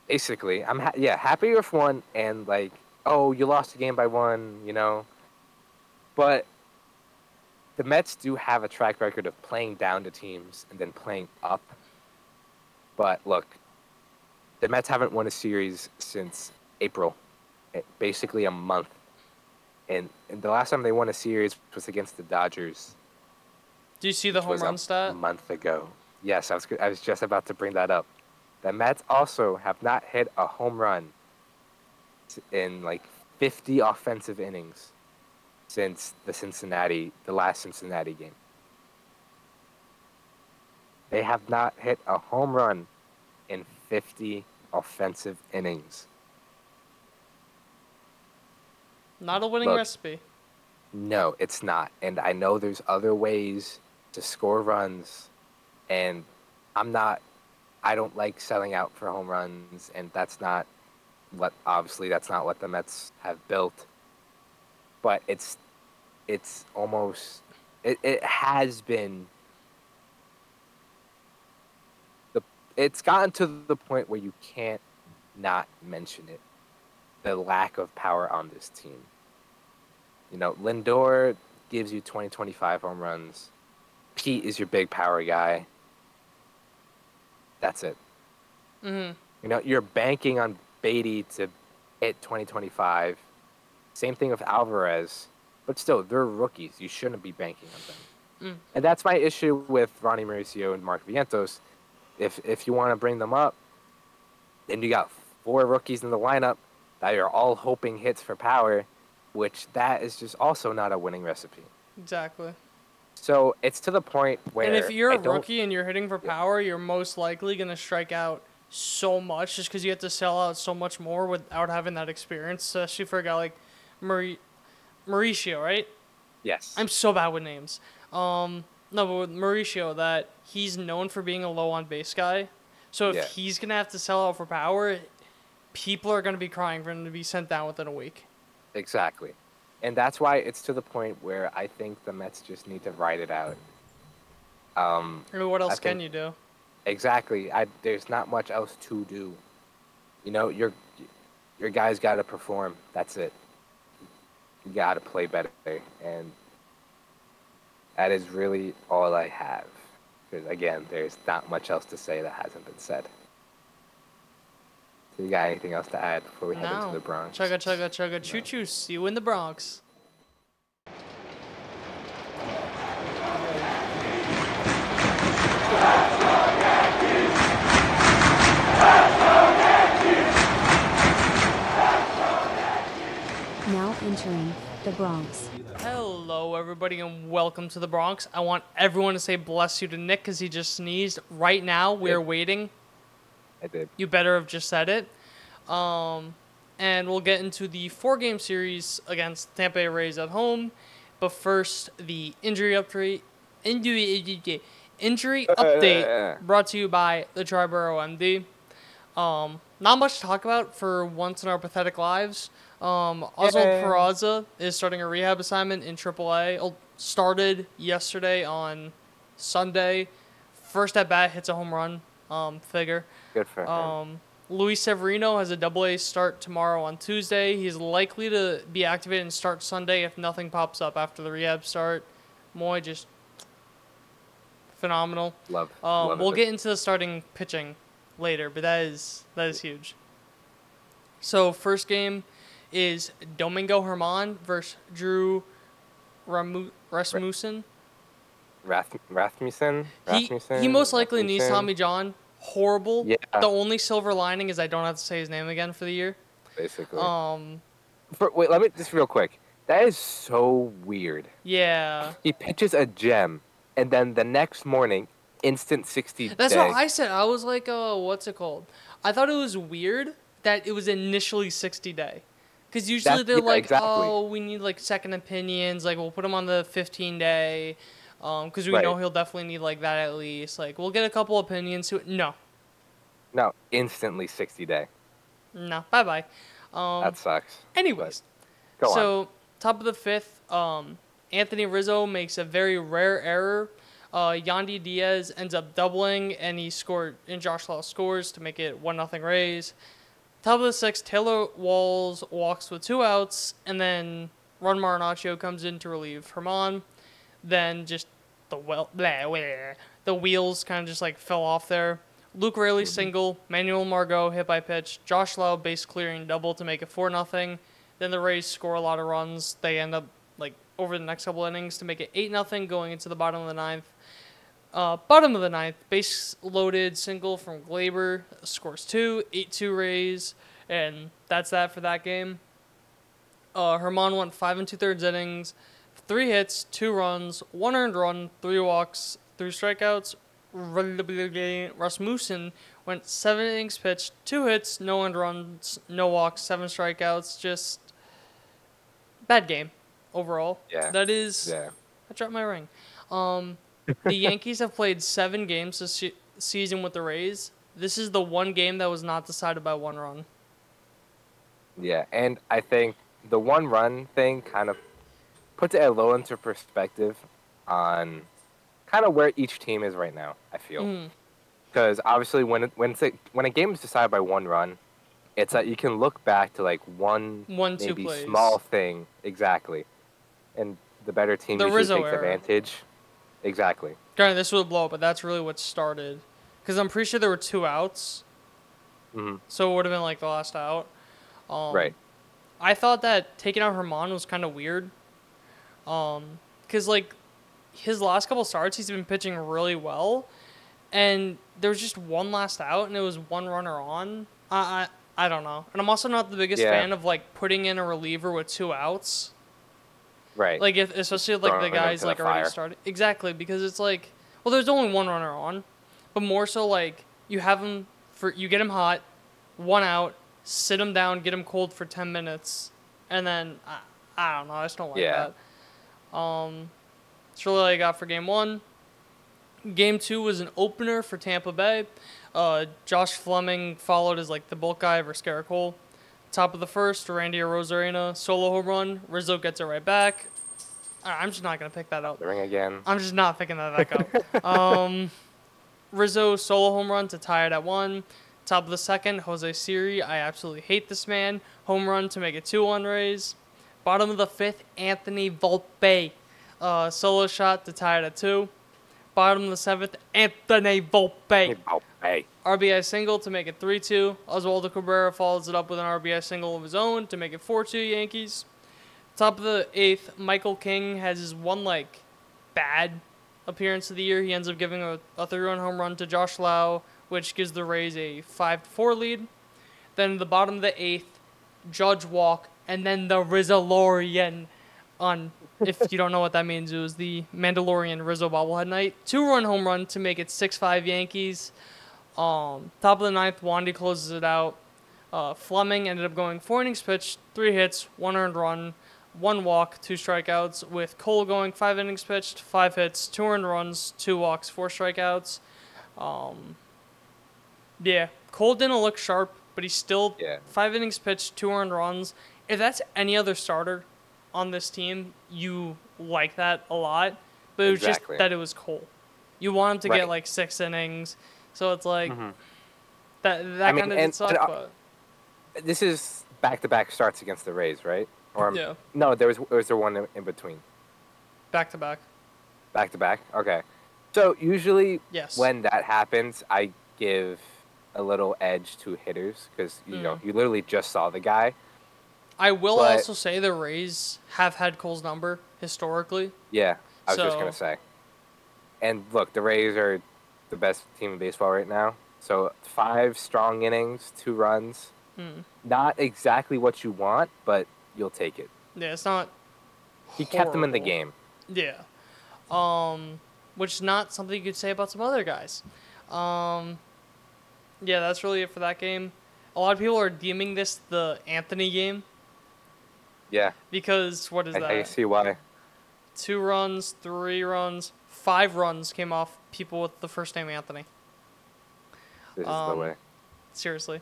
Basically, I'm ha- yeah happy with one and like oh you lost the game by one, you know. But the Mets do have a track record of playing down to teams and then playing up. But look, the Mets haven't won a series since April, eh, basically a month. And, and the last time they won a series was against the Dodgers. Do you see the home run a month ago. Yes, I was I was just about to bring that up. The Mets also have not hit a home run in like 50 offensive innings since the Cincinnati, the last Cincinnati game. They have not hit a home run in 50 offensive innings. Not a winning Look. recipe. No, it's not. And I know there's other ways to score runs, and I'm not. I don't like selling out for home runs, and that's not what. Obviously, that's not what the Mets have built. But it's, it's almost. It it has been. The it's gotten to the point where you can't not mention it. The lack of power on this team. You know, Lindor gives you 20, 25 home runs. Pete is your big power guy. That's it. hmm You know, you're banking on Baty to hit 2025. Same thing with Alvarez. But still, they're rookies. You shouldn't be banking on them. Mm. And that's my issue with Ronnie Mauricio and Mark Vientos. If if you want to bring them up, then you got four rookies in the lineup that you're all hoping hits for power, which that is just also not a winning recipe. Exactly. So it's to the point where and if you're a rookie and you're hitting for power, you're most likely gonna strike out so much just because you have to sell out so much more without having that experience. Especially for a guy like Mauri- Mauricio, right? yes, I'm so bad with names. Um, no, but with Mauricio, that he's known for being a low on base guy. So if Yeah. he's gonna have to sell out for power, people are gonna be crying for him to be sent down within a week. exactly, and that's why it's to the point where I think the Mets just need to ride it out. Um, I mean, what else can you do? exactly. I there's not much else to do. You know, your your guys got to perform. That's it. You got to play better, and that is really all I have. Because again, there's not much else to say that hasn't been said. So you got anything else to add before we head into the Bronx? Chugga chugga chugga choo choo. See you in the Bronx. Now entering the Bronx. Hello, everybody, and welcome to the Bronx. I want everyone to say bless you to Nick because he just sneezed. Right now, we're Yep. waiting. I did. You better have just said it. Um, and we'll get into the four game series against Tampa Bay Rays at home. But first, the injury update. Injury, injury update brought to you by the Triboro MD. Um, not much to talk about for once in our pathetic lives. Um, Oswald. Peraza is starting a rehab assignment in AAA. Started yesterday on Sunday. First at bat hits a home run. Um, figure. Good for him. Um, Luis Severino has a double A start tomorrow on Tuesday. He's likely to be activated and start Sunday if nothing pops up after the rehab start. Moy just phenomenal. love. Um, love we'll it. get into the starting pitching later, but that is that is huge. So first game is Domingo Germán versus Drew Ramu- Rasmussen. Rath- Rasmussen. He, Rasmussen? he most likely needs Tommy John. Horrible. Yeah. The only silver lining is I don't have to say his name again for the year. Basically. Um. For, wait, let me just real quick. That is so weird. Yeah. He pitches a gem, and then the next morning, instant 60 That's day. what I said. I was like, oh, what's it called? I thought it was weird that it was initially 60 day. Because usually That- they're yeah, like, exactly. oh, we need like second opinions. Like, we'll put him on the 15 day. Because we Right. know he'll definitely need like that at least. Like, we'll get a couple opinions to. No. No, instantly 60 day. No. Bye bye. Um, that sucks. anyways. Go so, on. top of the fifth, um, Anthony Rizzo makes a very rare error. Uh, Yandy Diaz ends up doubling, and he scored, and Josh Lowe scores to make it 1 nothing Rays. Top of the sixth, Taylor Walls walks with two outs, and then Ron Marinaccio comes in to relieve Germán. Then just the well, blah, blah, the wheels kind of just like fell off there. Luke Raley single, Manuel Margot hit by pitch, Josh Lowe base clearing double to make it four nothing. Then the Rays score a lot of runs. They end up like over the next couple innings to make it eight nothing going into the bottom of the ninth. Uh, bottom of the ninth, base loaded single from Gleyber scores two, eight two Rays, and that's that for that game. Uh, Germán went five and two thirds innings, three hits, two runs, one earned run, three walks, three strikeouts. Rasmussen went seven innings pitched, two hits, no earned runs, no walks, seven strikeouts. Just bad game overall. Yeah. That is. Yeah. I dropped my ring. Um, the Yankees have played seven games this se- season with the Rays. This is the one game that was not decided by one run. Yeah, and I think the one run thing kind of puts it a little into perspective on kind of where each team is right now. I feel Mm. because obviously when it, when it's a, when a game is decided by one run, it's that you can look back to like one One, maybe plays. small thing exactly, and the better team The usually Rizzo takes era. advantage. Exactly. Granted, this would blow up, but that's really what started. Because I'm pretty sure there were two outs, hmm so it would have been like the last out. Um, right. I thought that taking out Germán was kind of weird. Um, cause like his last couple starts, he's been pitching really well, and there was just one last out, and it was one runner on. I I, I don't know, and I'm also not the biggest Yeah. fan of like putting in a reliever with two outs. Right. Like if especially if, like the guys to the like already fire. started exactly because it's like well there's only one runner on, but more so like you have him for you get him hot, one out, sit him down, get him cold for ten minutes, and then I, I don't know I just don't like Yeah. that. Um, that's really all I got for game one. Game two was an opener for Tampa Bay. Uh, Josh Fleming followed as like the bulk guy versus Gerrit Cole. Top of the first, Randy Arozarena solo home run. Rizzo gets it right back. I'm just not gonna pick that up. the ring again. I'm just not picking that back up. um, Rizzo solo home run to tie it at one. Top of the second, Jose Siri. I absolutely hate this man. Home run to make it two on Rays. Bottom of the fifth, Anthony Volpe. Uh, solo shot to tie it at two. Bottom of the seventh, Anthony Volpe. Hey. RBI single to make it 3 2. Oswaldo Cabrera follows it up with an RBI single of his own to make it 4 2 Yankees. Top of the eighth, Michael King has his one, like, bad appearance of the year. He ends up giving a, a three run home run to Josh Lowe, which gives the Rays a 5 4 lead. Then the bottom of the eighth, Judge walk, and then the Rizzolorian on. If you don't know what that means, it was the Mandalorian Rizzo bobblehead night. Two run home run to make it 6 5 Yankees. Um, top of the ninth, Wandy closes it out. Uh, Fleming ended up going four innings pitched, three hits, one earned run, one walk, two strikeouts. With Cole going five innings pitched, five hits, two earned runs, two walks, four strikeouts. Um, yeah, Cole didn't look sharp, but he still Yeah. five innings pitched, two earned runs. If that's any other starter on this team, you like that a lot. But it was Exactly. just that it was Cole. You want him to Right. get like six innings, so it's like Mhm. that. That kind of and- did suck, and, but This is back to back starts against the Rays, right? Or Yeah. no, there was was there one in, in between? back to back. Back to back. Okay. So usually Yes. when that happens, I give a little edge to hitters because you know Mm. you literally just saw the guy. I will but- also say the Rays have had Cole's number historically. Yeah, I was just gonna say. And look, the Rays are the best team in baseball right now. So five strong innings, two runs. Hmm. Not exactly what you want, but you'll take it. Yeah, it's not. He kept them in the game. Yeah. Um, which is not something you could say about some other guys. Um, yeah, that's really it for that game. A lot of people are deeming this the Anthony game Yeah, because what is I, that? I see why. Two runs, three runs, five runs came off people with the first name Anthony. This is the Um, way. Seriously.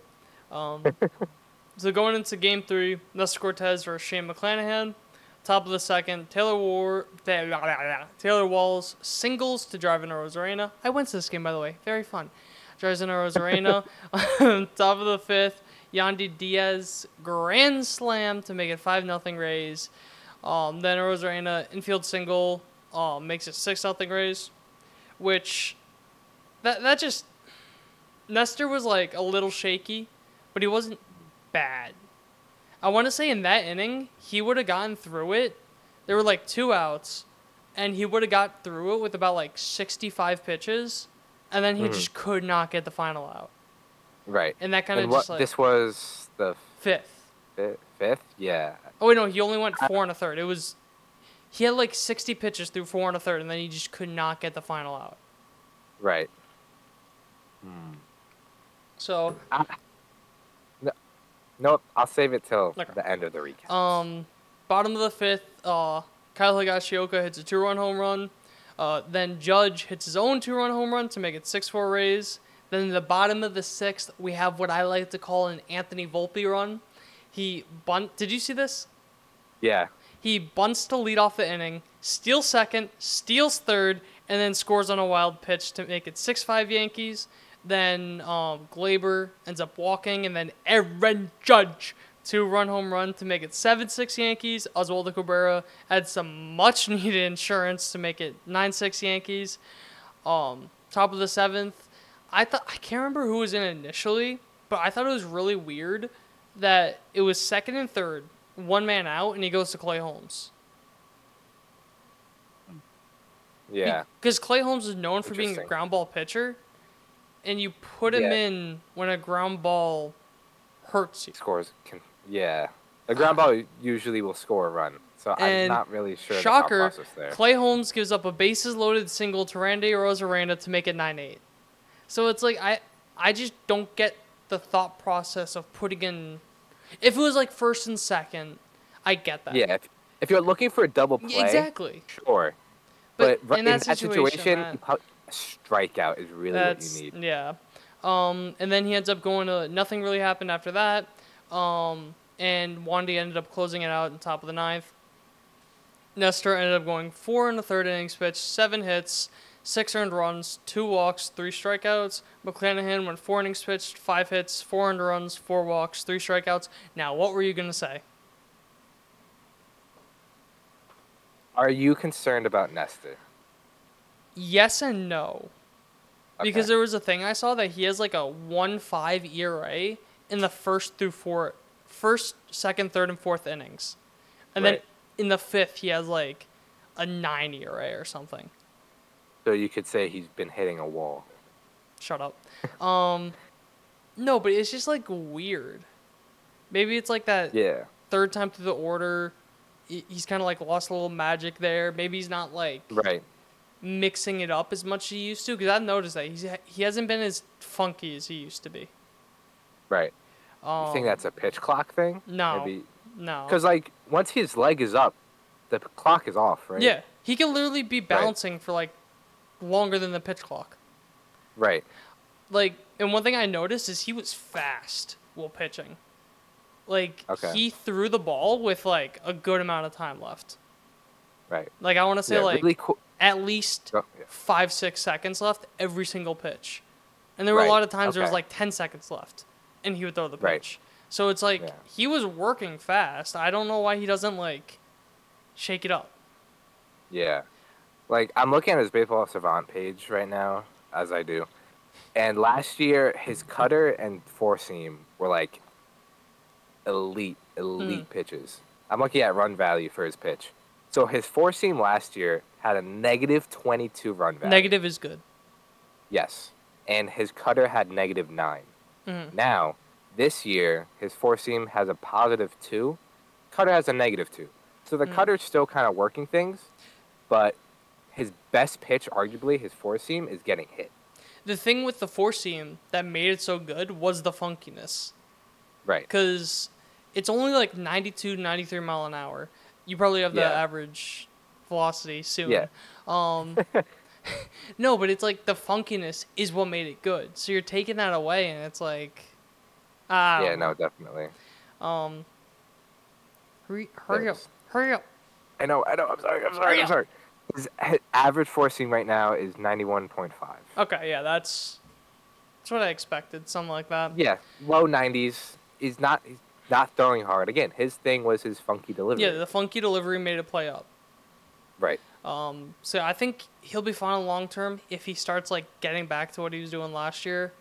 Um, so going into game three, Nestor Cortes versus Shane McClanahan. Top of the second, Taylor War, Taylor Walls singles to drive in Arozarena. I went to this game by the way, very fun. Drives in Arozarena. Top of the fifth, Yandy Diaz grand slam to make it five nothing Rays. Um, then Arozarena infield single um, makes it six nothing Rays, which that that just Nestor was like a little shaky, but he wasn't bad. I want to say in that inning, he would have gotten through it. There were like two outs, and he would have got through it with about like 65 pitches, and then he Mhm. just could not get the final out. Right. And that kind of just like this was the fifth. fi- fifth? Yeah. Oh wait, no, he only went four and a third. It was he had like 60 pitches through four and a third, and then he just could not get the final out. Right. So No, Nope. I'll save it till Okay. the end of the recap. Um, bottom of the fifth, uh, Kyle Higashioka hits a two-run home run. Uh, then Judge hits his own two-run home run to make it six-four Rays. Then in the bottom of the sixth, we have what I like to call an Anthony Volpe run. He bunt. Did you see this? yeah. He bunts to lead off the inning, steals second, steals third, and then scores on a wild pitch to make it 6 5 Yankees. Then um, Gleyber ends up walking, and then Aaron Judge two run home run to make it 7 6 Yankees. Oswaldo Cabrera had some much needed insurance to make it 9 6 Yankees. Um, top of the seventh, I thought I can't remember who was in initially, but I thought it was really weird that it was second and third, one man out, and he goes to Clay Holmes. Yeah. Because Clay Holmes is known for being a ground ball pitcher, and you put him Yeah. in when a ground ball hurts you. Scores. Can, yeah. A ground ball usually will score a run. So I'm not really sure Shocker, the there. Clay Holmes gives up a bases loaded single to Randy Arozarena to make it 9 8. So it's like, I, I just don't get the thought process of putting in. If it was like first and second, I get that. yeah. If, if you're looking for a double play, Exactly. sure. But But, in in that that situation, situation, a strikeout is really what you need. yeah. Um, and then he ends up going to nothing really happened after that. Um, and Wandy ended up closing it out in top of the ninth. Nestor ended up going four in the third innings pitch, seven hits, six earned runs, two walks, three strikeouts. McClanahan went four innings pitched, five hits, four earned runs, four walks, three strikeouts. Now, what were you gonna say? Are you concerned about Nestor? Yes and no. Because there was a thing I saw that he has like a one five ERA in the first through four, first, second, third, and fourth innings, and then in the fifth he has like a nine ERA or something. So you could say he's been hitting a wall. Shut up. um, no, but it's just like weird. Maybe it's like that Yeah. third time through the order. He's kind of like lost a little magic there. Maybe he's not like Right. mixing it up as much as he used to. Because I've noticed that he's he hasn't been as funky as he used to be. Right. Um, you think that's a pitch clock thing? no. Maybe no. because like once his leg is up, the clock is off, right? Yeah, he can literally be bouncing for like longer than the pitch clock. Right. Like, and one thing I noticed is he was fast while pitching. Like, Okay. he threw the ball with like a good amount of time left. Right. Like, I want to say yeah, like really cool. at least Oh, yeah. five, six seconds left every single pitch. And there were a lot of times there was like 10 seconds left and he would throw the pitch. Right. So it's like Yeah. he was working fast. I don't know why he doesn't like shake it up. Yeah. Like I'm looking at his baseball savant page right now, as I do. And last year his cutter and four seam were like elite, elite Hmm. pitches. I'm looking at run value for his pitch. So his four seam last year had a negative 22 run value. Negative is good. Yes. And his cutter had negative 9. Mhm. Now, this year, his four seam has a positive 2. Cutter has a negative 2. So the Mm. cutter's still kind of working things, but his best pitch, arguably, his four seam, is getting hit. The thing with the four seam that made it so good was the funkiness. Right. because it's only like 92 93 mile an hour you probably have the Yeah. average velocity soon Yeah. um no but it's like the funkiness is what made it good so you're taking that away and it's like ah Yeah, no, definitely. um hurry, hurry up hurry up I know, I know. I'm sorry. I'm sorry. I'm sorry. His his average four seam right now is 91.5. okay yeah that's that's what i expected something like that Yeah, low 90s. He's not. He's not throwing hard. Again, his thing was his funky delivery. yeah the funky delivery made it play up right. Um, so I think he'll be fine on long term if he starts like getting back to what he was doing last year.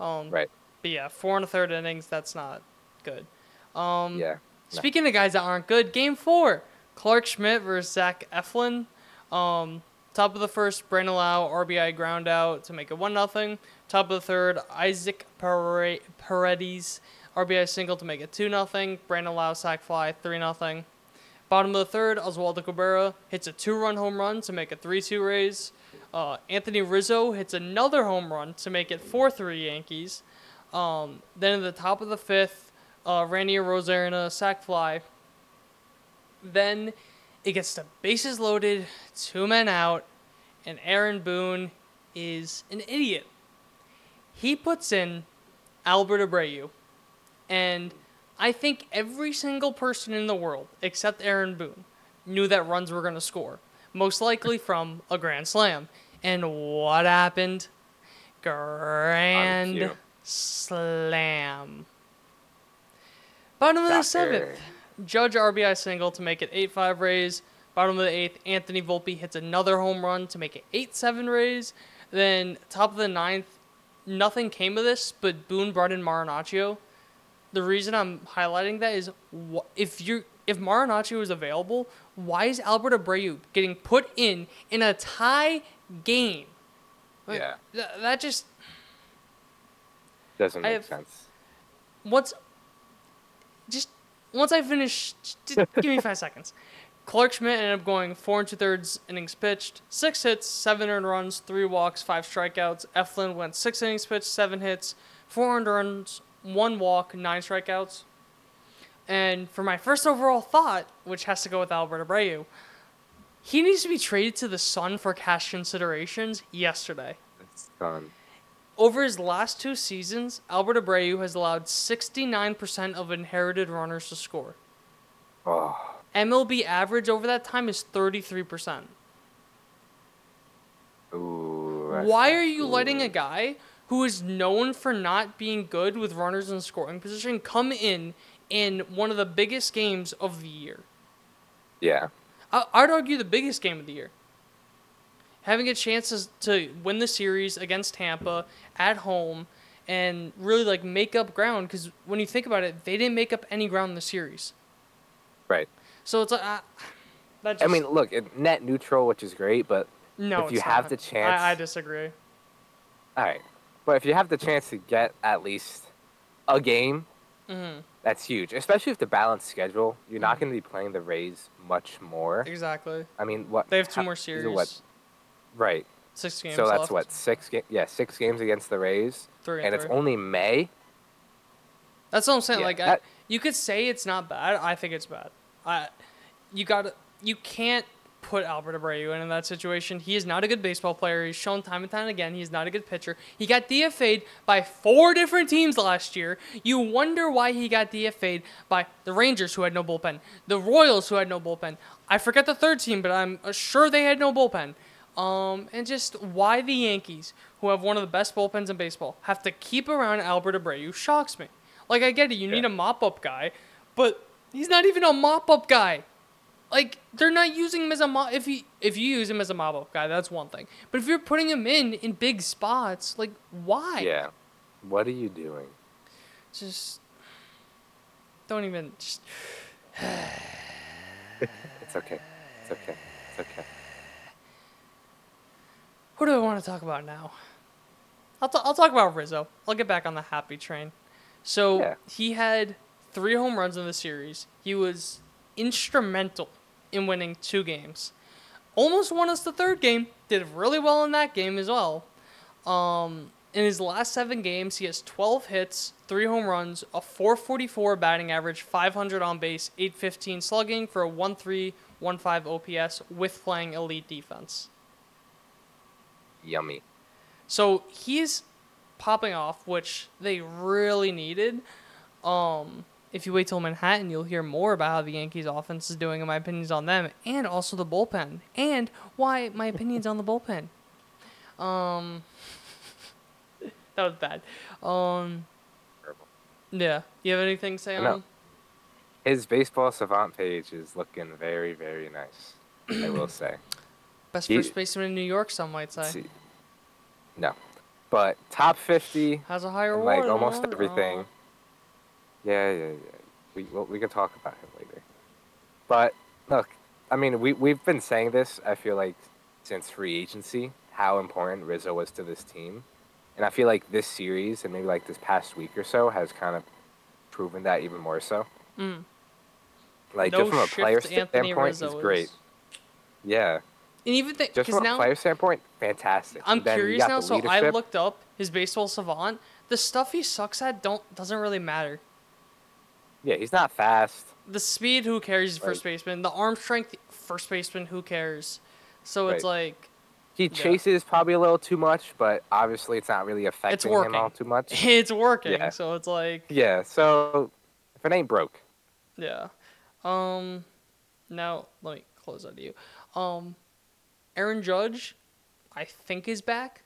Um, Right. But yeah, four and a third innings, that's not good. Um, Yeah. Speaking of guys that aren't good, game four, Clarke Schmidt versus Zach Eflin. Um, top of the first, Brandon Lowe RBI ground out to make it one nothing. Top of the third, Isaac Paredes RBI single to make it two nothing. Brandon Lowe sac fly three nothing. Bottom of the third, Oswaldo Cabrera hits a two-run home run to make it three-two Rays. Uh, Anthony Rizzo hits another home run to make it four-three Yankees. Um, then at the top of the fifth, uh, Randy Arozarena sac fly. Then it gets to bases loaded, two men out, and Aaron Boone is an idiot. He puts in Albert Abreu, and I think every single person in the world, except Aaron Boone, knew that runs were going to score, most likely from a grand slam. And what happened? Grand slam. Bottom of the seventh, Judge RBI single to make it 8 5 Rays. Bottom of the eighth, Anthony Volpe hits another home run to make it 8 7 Rays. Then, top of the ninth, nothing came of this, but Boone brought in Marinaccio. The reason I'm highlighting that is if you if Marinaccio is available, why is Albert Abreu getting put in in a tie game? Like, Yeah. th- that just Doesn't make have- sense. just once I finish give me five seconds. Clarke Schmidt ended up going four and two thirds innings pitched, six hits, seven earned runs, three walks, five strikeouts. Eflin went six innings pitched, seven hits, four earned runs, one walk, nine strikeouts. And for my first overall thought, which has to go with Albert Abreu, he needs to be traded to the Sun for cash considerations yesterday. It's done. Over his last two seasons, Albert Abreu has allowed 69% of inherited runners to score. Oh, MLB average over that time is 33%. ooh. Why are you letting a guy who is known for not being good with runners in scoring position come in in one of the biggest games of the year? Yeah. I- I'd argue the biggest game of the year. Having a chance to- to win the series against Tampa at home and really like make up ground because when you think about it, they didn't make up any ground in the series. Right. So it's like uh, just, I mean, look, net neutral, which is great, but no, if you have not. the chance- I, I disagree. all right. But if you have the chance to get at least a game, hmm that's huge. Especially if the balanced schedule, you're not Mhm. going to be playing the Rays much more. Exactly. I mean, what They have two how- more series. What? Right. Six games so that's left. what six ga- Yeah, six games against the Rays, Three and and it's only May. That's what I'm saying. Yeah, like, I, you could say it's not bad. I think it's bad. I, you got You can't put Albert Abreu in that situation. He is not a good baseball player. He's shown time and time again he's not a good pitcher. He got DFA'd by four different teams last year. You wonder why he got DFA'd by the Rangers, who had no bullpen, the Royals, who had no bullpen. I forget the third team, but I'm uh, sure they had no bullpen. Um, and just why the Yankees, who have one of the best bullpens in baseball, have to keep around Albert Abreu shocks me. Like I get it, you need a mop up guy, but he's not even a mop up guy. Like they're not using him as a mop. If he if you use him as a mop up guy, that's one thing. But if you're putting him in in big spots, like why? Yeah. What are you doing? Just don't even. Just It's okay. It's okay. It's okay. Who do I want to talk about now? I'll, t- I'll talk about Rizzo. I'll get back on the happy train. So Yeah. he had three home runs in the series. He was instrumental in winning two games. Almost won us the third game. Did really well in that game as well. Um, in his last seven games, he has 12 hits, three home runs, a 444 batting average, 500 on base, 815 slugging for a 1.315 OPS with playing elite defense. Yummy. So he's popping off, which they really needed. Um, if you wait till Manhattan, you'll hear more about how the Yankees offense is doing and my opinions on them, and also the bullpen, and why my opinions on the bullpen. Um, that was bad. Um, Terrible. yeah. You have anything to say on him? His baseball savant page is looking very, very nice. I will say. Best first baseman in New York, some might say. No, but top fifty, Has a higher like almost everything. Oh. Yeah, yeah, yeah. We well, we can talk about him later. But look, I mean, we we've been saying this. I feel like since free agency, how important Rizzo was to this team, and I feel like this series and maybe like this past week or so has kind of proven that even more so. Mm. Like No just from a player Anthony standpoint, Rizzo he's great. is. Yeah, And even th- just from a now player standpoint, fantastic. I'm curious now, so I looked up his baseball savant. The stuff he sucks at don't doesn't really matter. Yeah, he's not fast. The speed, who cares? He's first baseman. The arm strength, first baseman, who cares? So it's like He Yeah. chases probably a little too much, but obviously it's not really affecting him all too much. it's working. Yeah. So it's like Yeah, so if it ain't broke, yeah. Um, now let me close out to you. Um, Aaron Judge, I think is back.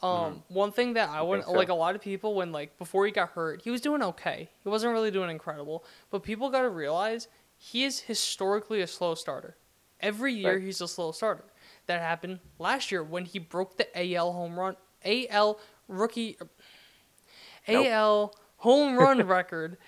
Um, one thing that I You would think so? like a lot of people when like before he got hurt, he was doing okay. He wasn't really doing incredible, but people got to realize he is historically a slow starter. Every year Right. he's a slow starter. That happened last year when he broke the AL home run, AL rookie, Nope. AL home run record,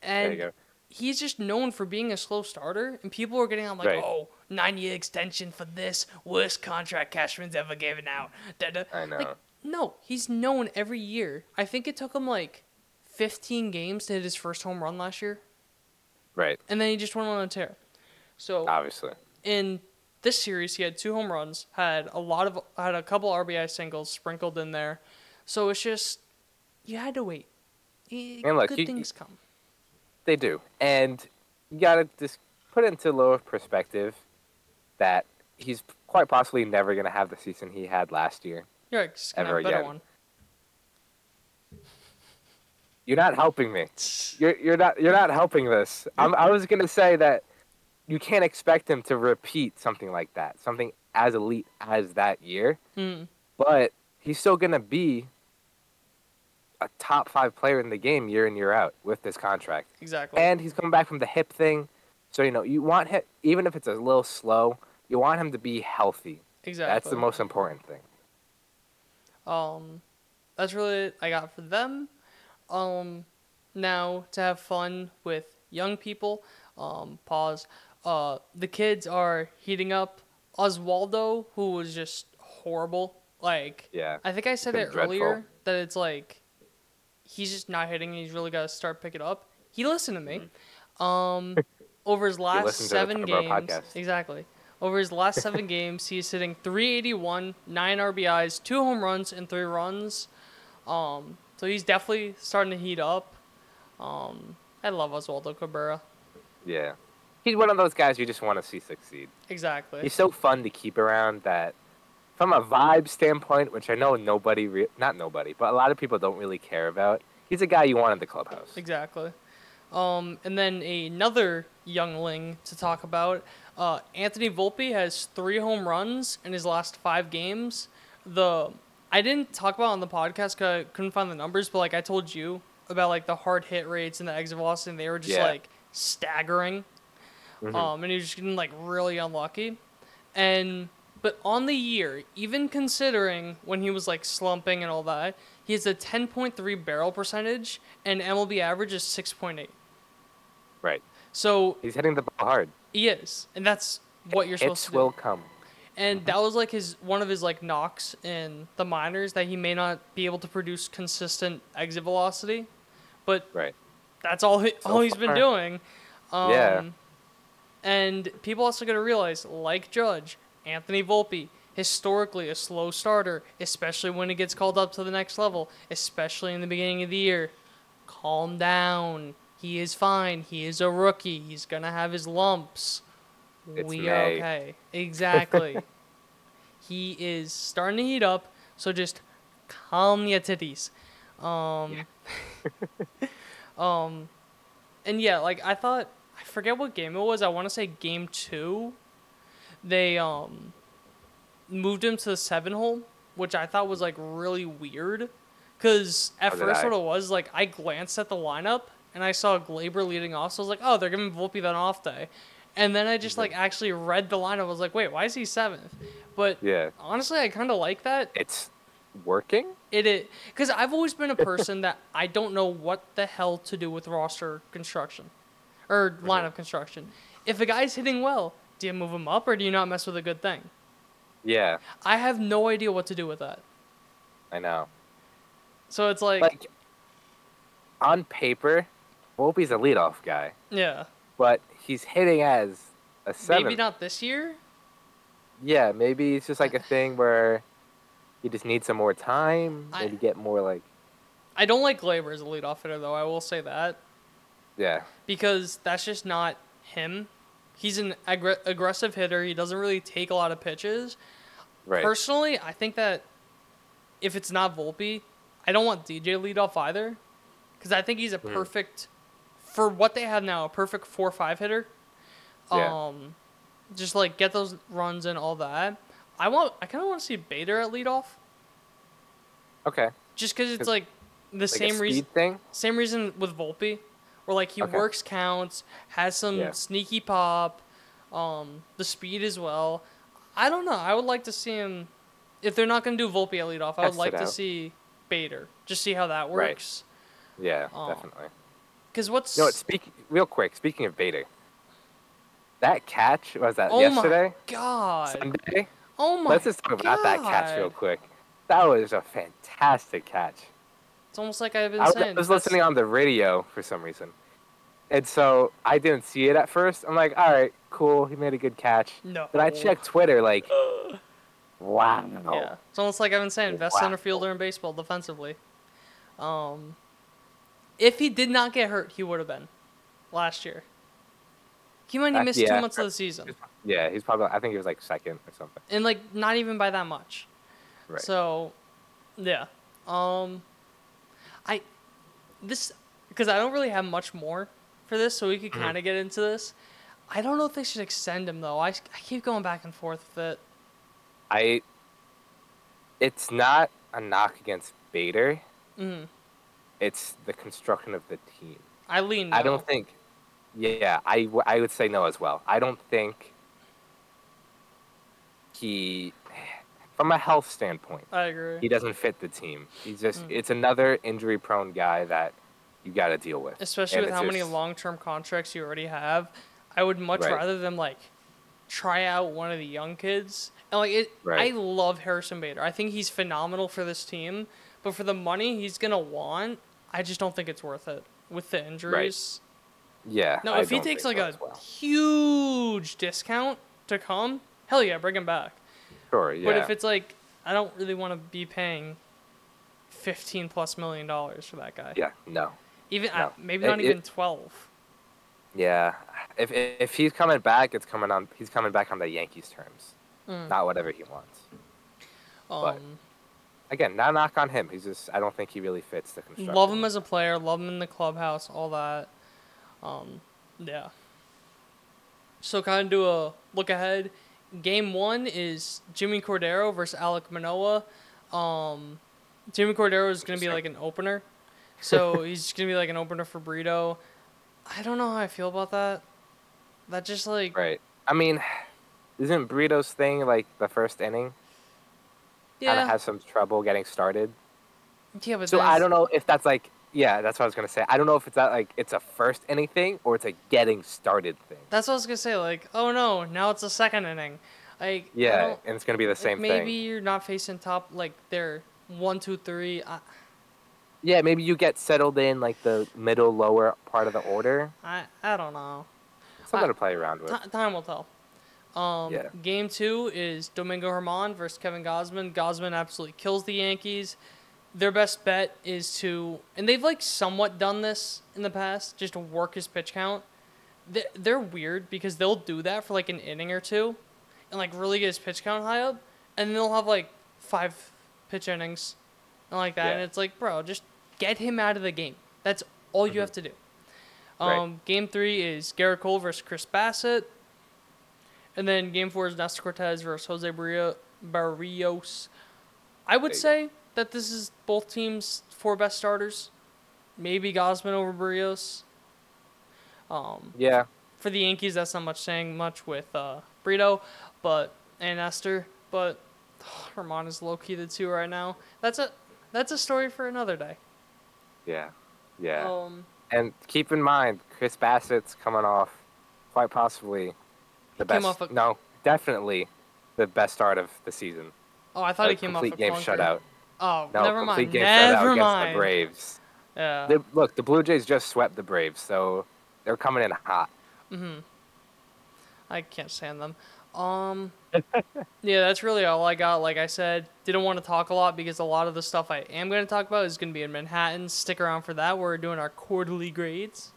and he's just known for being a slow starter, and people are getting on like, Right. oh, nine year extension for this worst contract Cashman's ever given out. Da-da. I know. Like, no, he's known every year. I think it took him like 15 games to hit his first home run last year, Right, and then he just went on a tear. So obviously. in this series, he had two home runs, had a lot of had a couple RBI singles sprinkled in there. So it's just you had to wait. And look, good you- things come. They do. And you got to just put it into a little perspective that he's quite possibly never going to have the season he had last year. You're right, just gonna ever better again. one. You're not helping me. You're you're not you're not helping this. I'm, I was gonna say that you can't expect him to repeat something like that, something as elite as that year. Mm, But he's still gonna be a top five player in the game year in year out with this contract, exactly. and he's coming back from the hip thing. So you know you want him, even if it's a little slow, you want him to be healthy. exactly. That's the most important thing. Um, that's really it I got for them. Um, now to have fun with young people. Um, pause. Uh, the kids are heating up. Oswaldo, who was just horrible. Like, Yeah. I think I said it dreadful. earlier that it's like he's just not hitting. and He's really got to start picking up. He listened to me. Um, over his last the seven games, podcast. exactly. Over his last seven games, he's hitting 381, nine RBIs, two home runs, and three runs. Um, so he's definitely starting to heat up. Um, I love Oswaldo Cabrera. Yeah. He's one of those guys you just want to see succeed. Exactly. He's so fun to keep around that, from a vibe standpoint, which I know nobody, re- not nobody, but a lot of people don't really care about. He's a guy you want in the clubhouse. Exactly. Um, and then another youngling to talk about. Uh, Anthony Volpe has three home runs in his last five games. The I didn't talk about it on the podcast because I couldn't find the numbers, but like I told you about like the hard hit rates and the exit velocity, and they were just Yeah. like staggering. Um, and he was just getting like really unlucky. And but on the year, even considering when he was like slumping and all that, he has a 10.3 barrel percentage, and MLB average is 6.8. Right. So He's hitting the ball hard. He is, and that's what you're supposed Hits to do. will come. and that was like his one of his like knocks in the minors that he may not be able to produce consistent exit velocity, but Right. that's all he, So all he's been doing. Um, Yeah. And people also got to realize, like Judge, Anthony Volpe, historically a slow starter, especially when he gets called up to the next level, especially in the beginning of the year. Calm down. He is fine. He is a rookie. He's gonna have his lumps. It's we May. okay. Exactly. he is starting to heat up, so just calm your titties. Um, um, and yeah, like I thought, I forget what game it was. I want to say game two. They um moved him to the seven hole, which I thought was like really weird. Cause at first, I. what it was like, I glanced at the lineup and I saw Gleyber leading off. So I was like, oh, they're giving Volpe that off day. And then I just mm-hmm. like actually read the lineup. I was like, wait, why is he seventh? But Yeah. honestly, I kind of like that. It's working. It is because I've always been a person that I don't know what the hell to do with roster construction or mm-hmm. lineup construction. If a guy's hitting well, do you move him up or do you not mess with a good thing? Yeah, I have no idea what to do with that. I know. So it's like, Like on paper, Volpe's a leadoff guy, yeah, but he's hitting as a seven. maybe not this year. Yeah, maybe it's just like a thing where he just needs some more time. I- Maybe get more like I don't like Gleyber as a leadoff hitter though. I will say that yeah, because that's just not him. He's an aggr- aggressive hitter. He doesn't really take a lot of pitches. right. Personally, I think that if it's not Volpe, I don't want DJ lead off either, because I think he's a Mhm. perfect for what they have now, a perfect four five hitter. Yeah. Um, just like get those runs and all that. I want. I kind of want to see Bader at leadoff, okay. just because it's like the Like same reason. thing. Same reason with Volpe, where like he Okay. works counts, has some Yeah. sneaky pop, um, the speed as well. I don't know. I would like to see him. If they're not gonna do Volpe at leadoff, I would Test like to see Bader. Just see how that works. Right. Yeah, Oh. definitely. Because what's what? Speak real quick. Speaking of Bader, that catch was that oh yesterday, my god! Sunday. Oh my god. Let's just talk about that catch real quick. That was a fantastic catch. It's almost like I've been I was, saying. I was listening on the radio for some reason, and so I didn't see it at first. I'm like, all right, cool. He made a good catch. No. But I checked Twitter, like, wow. Yeah, it's almost like I've been saying. Best center Wow. fielder in baseball defensively. Um, if he did not get hurt, he would have been last year. He might have missed two months of the season, Yeah, he's probably. I think he was like second or something. and like not even by that much. Right. So, yeah. Um, I this because I don't really have much more for this, so we could Mhm. kind of get into this. I don't know if they should extend him though. I, I keep going back and forth with it. I. It's not a knock against Bader. Mm, It's the construction of the team. I lean. I don't think. Yeah, I, w- I would say no as well. I don't think he, from a health standpoint, I agree. he doesn't fit the team. He's just Mm. it's another injury prone guy that you got to deal with. especially And with how many long term contracts you already have. I would much Right. rather them like try out one of the young kids. And like it Right. I love Harrison Bader. I think he's phenomenal for this team, but for the money he's going to want, I just don't think it's worth it with the injuries. Right. Yeah. No, I if he don't takes like a well. huge discount to come, hell yeah, bring him back. sure, yeah, But if it's like I don't really want to be paying 15 plus million dollars for that guy. yeah, no, Even uh, No. maybe It- not even it- 12. yeah, if if he's coming back, it's coming on. He's coming back on the Yankees' terms, Mm. not whatever he wants. but- Um Again, not a knock on him. He's just I don't think he really fits the construction. Love him as a player, love him in the clubhouse, all that. Um, yeah. So kind of do a look ahead. Game one is Jimmy Cordero versus Alek Manoah. Um, Jimmy Cordero is gonna be like an opener, so he's gonna be like an opener for Burrito. I don't know how I feel about that. That just like Right. I mean, isn't Burrito's thing like the first inning? Kind yeah, of has some trouble getting started. yeah, but So I don't know if that's like yeah, that's what I was gonna say. I don't know if it's that like it's a first inning thing or it's a getting started thing. That's what I was gonna say. Like, oh no, now it's a second inning. Like Yeah, and it's gonna be the same maybe thing. Maybe you're not facing top like they're one, two, three. I, Yeah, maybe you get settled in like the middle lower part of the order. I, I don't know. Something I- to play around with. Ti- time will tell. Um, Yeah. Game two is Domingo Germán versus Kevin Gausman. Gausman absolutely kills the Yankees. Their best bet is to, and they've like somewhat done this in the past, just to work his pitch count. They- They're weird because they'll do that for like an inning or two, and like really get his pitch count high up, and then they'll have like five pitch innings, and like that, and it's like, bro, just get him out of the game. That's all you have to do. Um, Right. Game three is Gerrit Cole versus Chris Bassitt. And then game four is Nestor Cortes versus Jose Barrio- Berríos. I would say that this is both teams' four best starters. Maybe Gausman over Berríos. Um, Yeah, for the Yankees, that's not much saying much with uh, Brito, but and Nestor, but Germán is low key the two right now. That's a that's a story for another day. yeah, yeah. Um, And keep in mind, Chris Bassitt's coming off quite possibly the Came best. off a- no, definitely the best start of the season. oh, I thought A he came off a game shutout. Oh, No, never mind. game shutout Never against mind. the Braves. Yeah. Look, the Blue Jays just swept the Braves, so they're coming in hot. Mhm. I can't stand them. Um, yeah, that's really all I got. Like I said, didn't want to talk a lot because a lot of the stuff I am going to talk about is going to be in Manhattan. Stick around for that. We're doing our quarterly grades.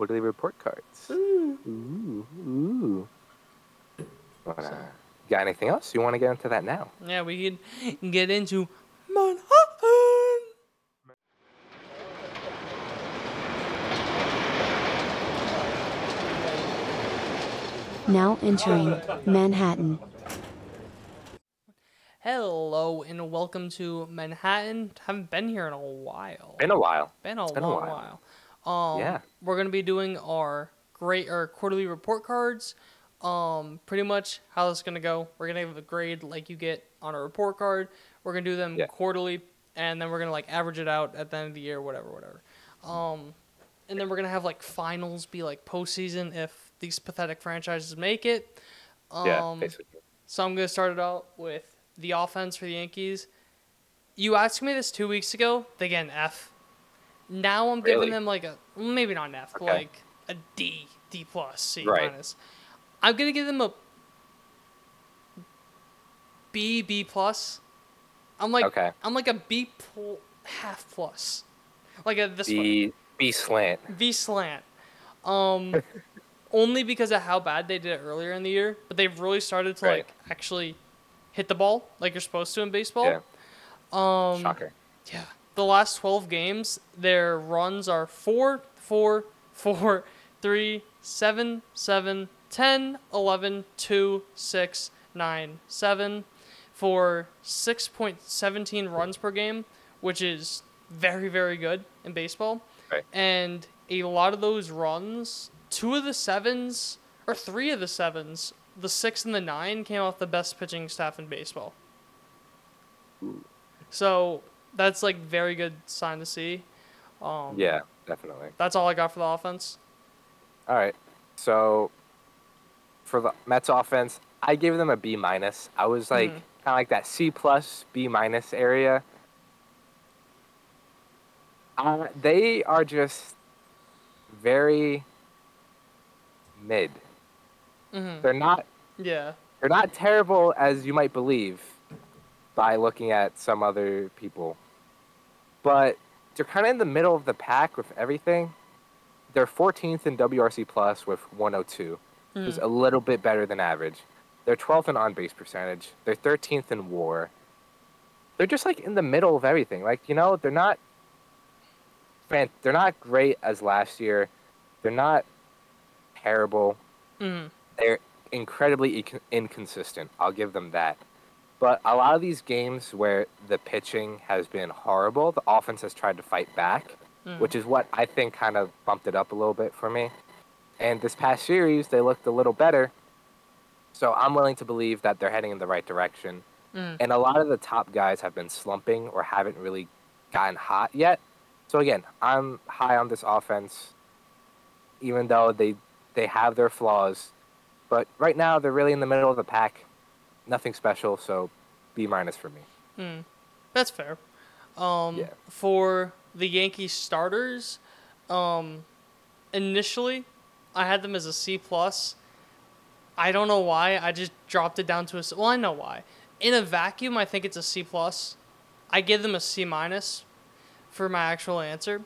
Quarterly report cards. Ooh, ooh. Wanna- got anything else? You want to get into that now? Yeah, we can get into Manhattan. Now entering Manhattan. Hello and welcome to Manhattan. Haven't been here in a while. Been a while. Been a been a while. while. Um, Yeah. We're gonna be doing our great our quarterly report cards. Um, pretty much how this is gonna go. We're gonna give a grade like you get on a report card. We're gonna do them Yeah. quarterly, and then we're gonna like average it out at the end of the year, whatever, whatever. Um, and then we're gonna have like finals be like postseason if these pathetic franchises make it. Um, yeah, basically. so I'm gonna start it out with the offense for the Yankees. You asked me this two weeks ago. They get an F. Now I'm giving Really? them like a maybe not an F, Okay. like a D, D plus, C Right. minus. I'm gonna give them a B, B plus. I'm like Okay. I'm like a B pl- half plus, like a this one. B B slant. V slant. Um, only because of how bad they did it earlier in the year, but they've really started to Right. like actually hit the ball like you're supposed to in baseball. Yeah. Um, Shocker. yeah. The last 12 games, their runs are 4, 4, 4, 3, 7, 7, 10, 11, 2, 6, 9, 7 for 6.17 runs per game, which is very, very good in baseball. Right. And a lot of those runs, two of the sevens, or three of the sevens, the six and the nine came off the best pitching staff in baseball. So that's like very good sign to see. Um, Yeah, definitely. That's all I got for the offense. All right. So for the Mets offense, I gave them a B minus. I was like Mhm. kind of like that C plus B minus area. Uh, they are just very mid. hmm They're not Yeah. they're not terrible as you might believe by looking at some other people. But they're kind of in the middle of the pack with everything. They're 14th in WRC plus with 102, which is Mhm. a little bit better than average. They're 12th in on base percentage. They're 13th in WAR. They're just like in the middle of everything. Like you know, they're not. They're not great as last year. They're not terrible Mhm. they're incredibly ec- inconsistent. I'll give them that. But a lot of these games where the pitching has been horrible, the offense has tried to fight back, Mhm. which is what I think kind of bumped it up a little bit for me. And this past series, they looked a little better. So I'm willing to believe that they're heading in the right direction. Mhm. And a lot of the top guys have been slumping or haven't really gotten hot yet. So again, I'm high on this offense, even though they they have their flaws. But right now, they're really in the middle of the pack. Nothing special, so B minus for me. That's fair. Um, Yeah. For the Yankees starters, um, initially, I had them as a C plus. I don't know why. I just dropped it down to a. C- Well, I know why. In a vacuum, I think it's a C plus. I give them a C minus for my actual answer.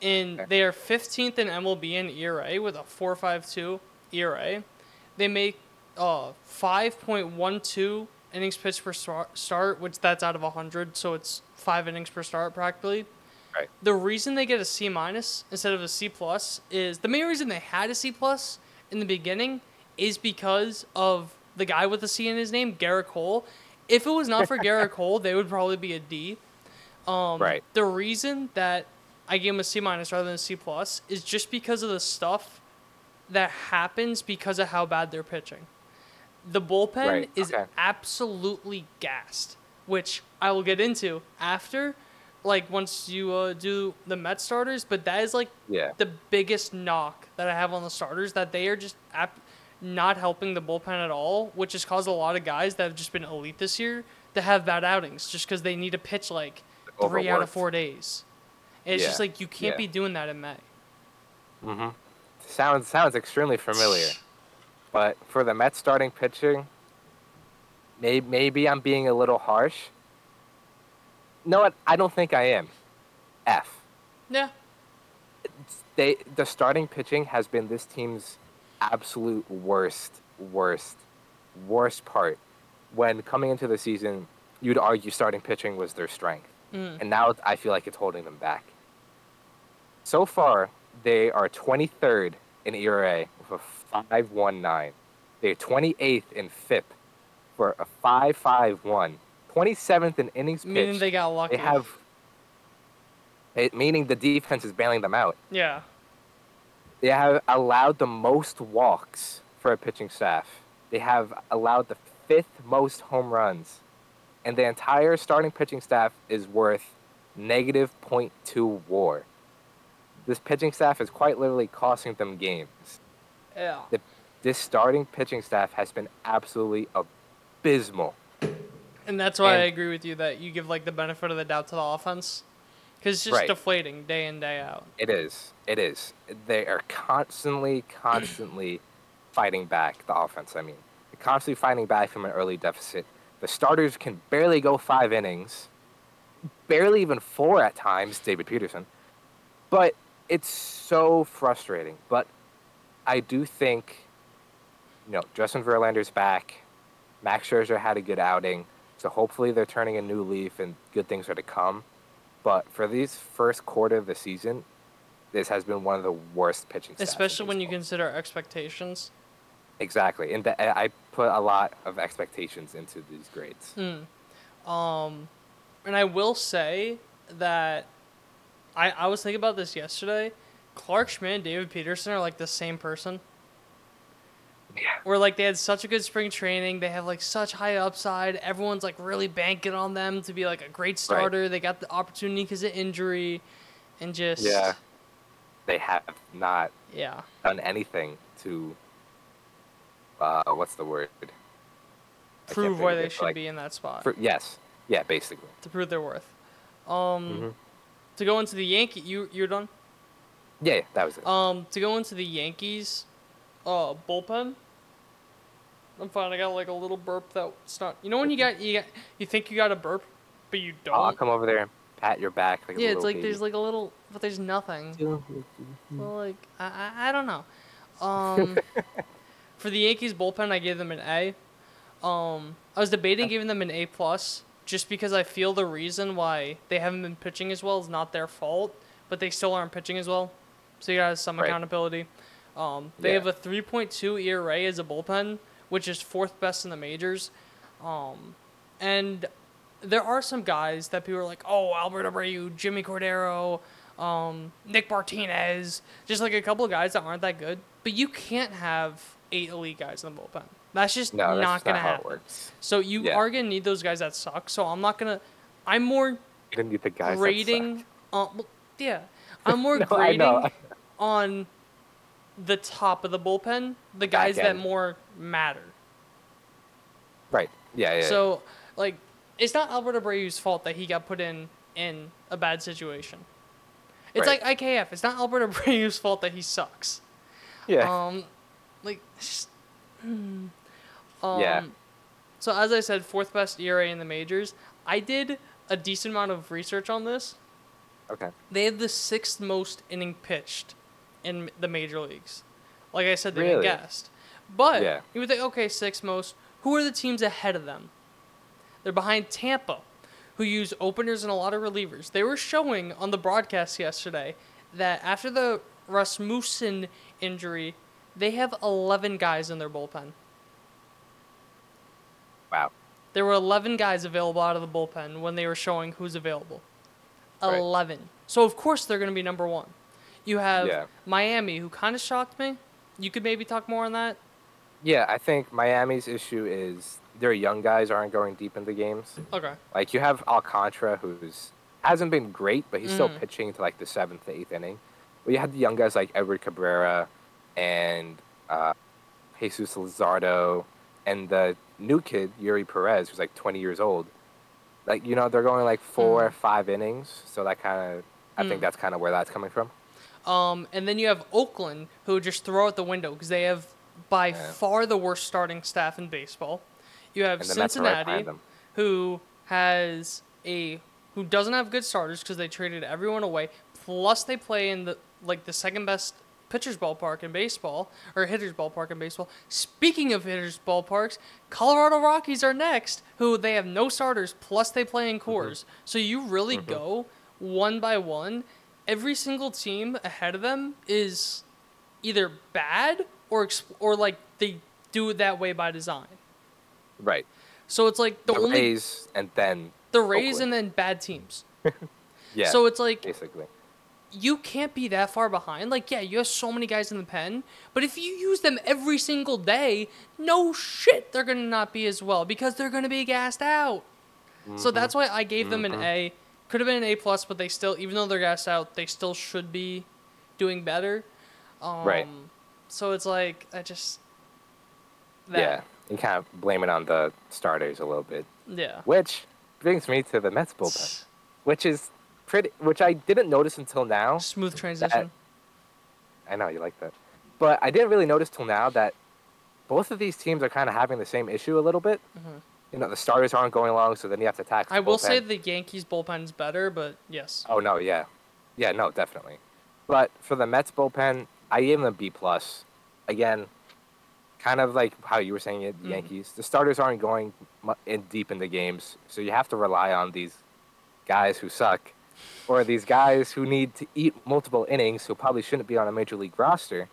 And they are 15th in MLB in ERA with a 4.52 ERA. They make uh 5.12 innings pitched per start, which that's out of 100, so it's five innings per start practically. Right. The reason they get a C minus instead of a C plus is the main reason they had a C plus in the beginning is because of the guy with the C in his name, Gerrit Cole. If it was not for Gerrit Cole, they would probably be a D. Um, Right. The reason that I gave him a C minus rather than a C plus is just because of the stuff that happens because of how bad they're pitching. The bullpen Right, is okay. absolutely gassed, which I will get into after, like once you uh, do the Met starters. But that is like Yeah. the biggest knock that I have on the starters that they are just ap- not helping the bullpen at all, which has caused a lot of guys that have just been elite this year to have bad outings just because they need to pitch like three out of four days. And it's just like you can't yeah. be doing that in May. Mhm. Sounds sounds extremely familiar. But for the Mets starting pitching, maybe maybe I'm being a little harsh. No, what? I don't think I am. F. Yeah. They the starting pitching has been this team's absolute worst, worst, worst part. When coming into the season, you'd argue starting pitching was their strength, Mm. and now I feel like it's holding them back. So far, they are 23rd in ERA with a 5.19. They're 28th in FIP for a 5.51. 27th in innings pitched. Meaning they got lucky. They have. It, meaning the defense is bailing them out. Yeah. They have allowed the most walks for a pitching staff. They have allowed the fifth most home runs. And the entire starting pitching staff is worth negative 0.2 war. This pitching staff is quite literally costing them games. Yeah. The, this starting pitching staff has been absolutely abysmal. And that's why I agree with you that you give like the benefit of the doubt to the offense, because it's just Right. deflating day in day out. It is. It is. They are constantly, constantly fighting back the offense. I mean, they're constantly fighting back from an early deficit. The starters can barely go five innings, barely even four at times. David Peterson, but it's so frustrating. But I do think, you know, Justin Verlander's back. Max Scherzer had a good outing, so hopefully they're turning a new leaf and good things are to come. But for these first quarter of the season, this has been one of the worst pitching. Especially when you consider expectations. exactly, and I put a lot of expectations into these grades. Hmm. Um, and I will say that I I was thinking about this yesterday. Clarke Schmidt and David Peterson are like the same person. Yeah, Where like they had such a good spring training, they have like such high upside. Everyone's like really banking on them to be like a great starter. They got the opportunity because of injury, and just yeah, they have not yeah. done anything to. Uh, what's the word? Prove why they it, should like, be in that spot. For, yes, yeah, basically. to prove their worth. Um, Mhm. to go into the Yankee, you you're done. Yeah, that was it. Um, to go into the Yankees, uh, bullpen. I'm fine. I got like a little burp that's not. You know when you got you got you think you got a burp, but you don't. I'll come over there and pat your back like yeah, little it's like baby. there's like a little, but there's nothing. Well, like I, I, I don't know. Um, for the Yankees bullpen, I gave them an A. Um, I was debating giving them an A plus, just because I feel the reason why they haven't been pitching as well is not their fault, but they still aren't pitching as well. So you got some Right. accountability. Um, they Yeah. have a 3.2 ERA as a bullpen, which is fourth best in the majors. Um, and there are some guys that people are like, oh, Albert Abreu, Jimmy Cordero, um, Nick Martinez, just like a couple of guys that aren't that good. But you can't have eight elite guys in the bullpen. That's just no, that's not gonna how it happen. works. So you Yeah. are gonna need those guys that suck. So I'm not gonna. I'm more didn't need the guys. grading. Uh, well, yeah, I'm more No, grading on the top of the bullpen, the guys that more matter. Right. Yeah. Yeah. So, like, it's not Albert Abreu's fault that he got put in in a bad situation. It's Right. like IKF. It's not Albert Abreu's fault that he sucks. yeah. Um, like, just- hmm. um, Yeah. So as I said, fourth best ERA in the majors. I did a decent amount of research on this. Okay. They have the sixth most inning pitched in the major leagues. Like I said, they Really? guessed. But Yeah. you would think, okay, sixth most. Who are the teams ahead of them? They're behind Tampa, who use openers and a lot of relievers. They were showing on the broadcast yesterday that after the Rasmussen injury, they have 11 guys in their bullpen. Wow. There were 11 guys available out of the bullpen when they were showing who's available. Right. 11. So, of course, they're going to be number one. You have Yeah. Miami, who kind of shocked me. You could maybe talk more on that. Yeah, I think Miami's issue is their young guys aren't going deep into games. Okay. Like you have Alcantara, who's hasn't been great, but he's still Mm. pitching to like the seventh, eighth inning. But you had the young guys like Edward Cabrera and uh, Jesus Luzardo, and the new kid Eury Perez, who's like 20 years old. Like you know, they're going like four, Mm. five innings, so that kind of, I Mm. think that's kind of where that's coming from. Um, and then you have Oakland, who just throw out the window because they have by Yeah. far the worst starting staff in baseball. You have And the Mets are right Cincinnati, who has a who doesn't have good starters because they traded everyone away. Plus, they play in the like the second best pitchers ballpark in baseball or hitters ballpark in baseball. Speaking of hitters ballparks, Colorado Rockies are next, who they have no starters. Plus, they play in mm-hmm. Coors. So you really mm-hmm. go one by one. Every single team ahead of them is either bad or exp- or like they do it that way by design. Right. So it's like the, The, only Rays and then the Rays Oakland. and then bad teams. yeah. So it's like basically. You can't be that far behind. Like, yeah, you have so many guys in the pen, but if you use them every single day, no shit, they're gonna not be as well because they're gonna be gassed out. So Mm-hmm. that's why I gave them an A. Could have been an A plus, but they still, even though they're gassed out, they still should be doing better. Um, Right. So it's like I just. That. Yeah. You kind of blame it on the starters a little bit. Yeah. Which brings me to the Mets bullpen, which is pretty, which I didn't notice until now. Smooth transition. I know you like that, but I didn't really notice till now that both of these teams are kind of having the same issue a little bit. Mhm. You know, the starters aren't going along, so then you have to the I will say the Yankees bullpen's better, but yes. Oh no, yeah, yeah, no, definitely. But for the Mets bullpen, I gave them a B plus. Again, kind of like how you were saying it, the Mhm. Yankees. The starters aren't going in deep into games, so you have to rely on these guys who suck, or these guys who need to eat multiple innings, who probably shouldn't be on a major league roster.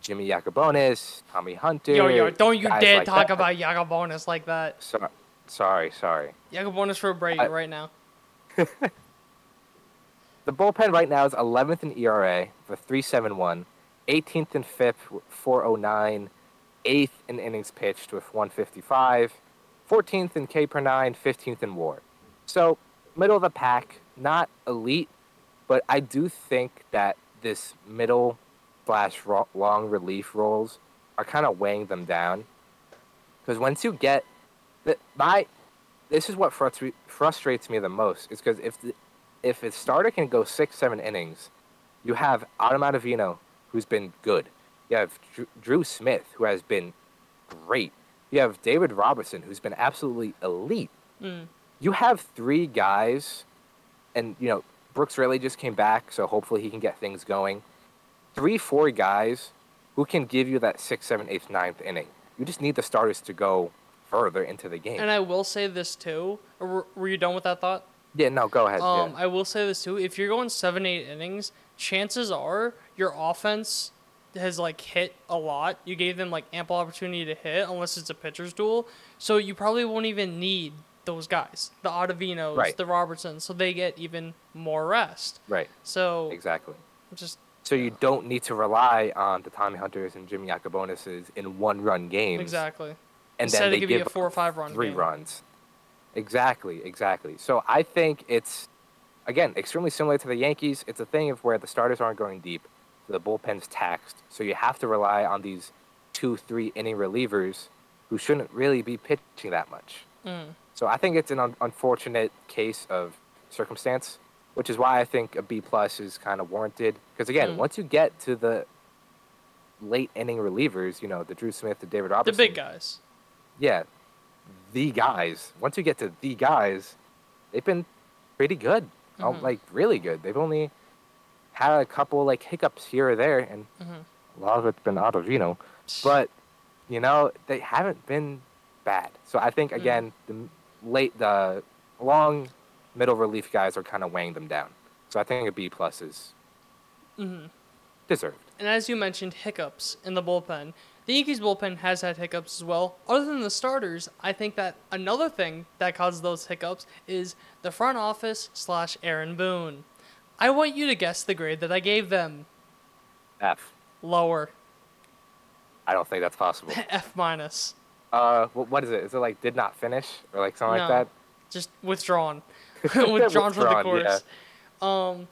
Jimmy Yacabonis, Tommy Hunter. Yo, yo, don't you dare like talk that. about Yacabonis like that. So, sorry, sorry. Yacabonis for Brady I- right now. The bullpen right now is 11th in ERA for 371, 18th in FIP with 409, 8th in innings pitched with 155, 14th in K per 9, 15th in WAR. So, middle of the pack, not elite, but I do think that this middle slash ro- long relief roles are kind of weighing them down. Because once you get the, my, this is what frustra- frustrates me the most. Is because if the, if a starter can go six, seven innings, you have Adam Ottavino, who's been good. You have Drew, Drew Smith, who has been great. You have David Robertson, who's been absolutely elite. Mm. You have three guys, and you know Brooks Raley just came back, so hopefully he can get things going. Three, four guys who can give you that sixth, seventh, eighth, ninth inning. You just need the starters to go further into the game. And I will say this too. Were- were you done with that thought? yeah, no, go ahead. Um, yeah. I will say this too. If you're going seven, eight innings, chances are your offense has like hit a lot. You gave them like ample opportunity to hit, unless it's a pitcher's duel. So you probably won't even need those guys, the Ottavinos, Right. the Robertsons, so they get even more rest. Right, So exactly. just So you don't need to rely on the Tommy Hunters and Jimmy Yacabonises in one-run games. exactly. And Instead then they giving you give a four or five run three game. runs. Exactly, exactly. So I think it's again extremely similar to the Yankees. It's a thing of where the starters aren't going deep, the bullpen's taxed. So you have to rely on these two, three inning relievers who shouldn't really be pitching that much. Mm. So I think it's an un- unfortunate case of circumstance, which is why I think a B plus is kind of warranted. Because again, Mm. once you get to the late inning relievers, you know, the Drew Smith, the David Robertson, The big guys. yeah, the guys. Once you get to the guys, they've been pretty good, Oh, Mhm. like really good. They've only had a couple like hiccups here or there, and Mhm. a lot of it's been Ottavino, but you know they haven't been bad. So I think Mm. again the m- late the long middle relief guys are kind of weighing them down. So I think a B plus is Mhm. deserved. And as you mentioned, hiccups in the bullpen. The Yankees bullpen has had hiccups as well. Other than the starters, I think that another thing that causes those hiccups is the front office slash Aaron Boone. I want you to guess the grade that I gave them. F. Lower. I don't think that's possible. F minus. Uh, what is it? Is it like did not finish or like something No. like that? Just withdrawn. withdrawn from the Withdrawn, yeah. course. Um,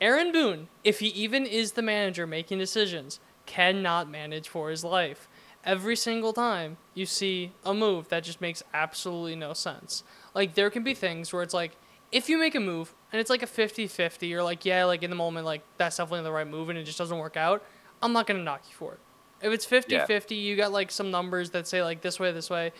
Aaron Boone, if he even is the manager making decisions, cannot manage for his life. Every single time you see a move that just makes absolutely no sense. Like, there can be things where it's like, if you make a move and it's like a 50 50, you're like, yeah, like in the moment, like, that's definitely the right move and it just doesn't work out, I'm not going to knock you for it. If it's 50 Yeah. 50, you got like some numbers that say like this way, this way.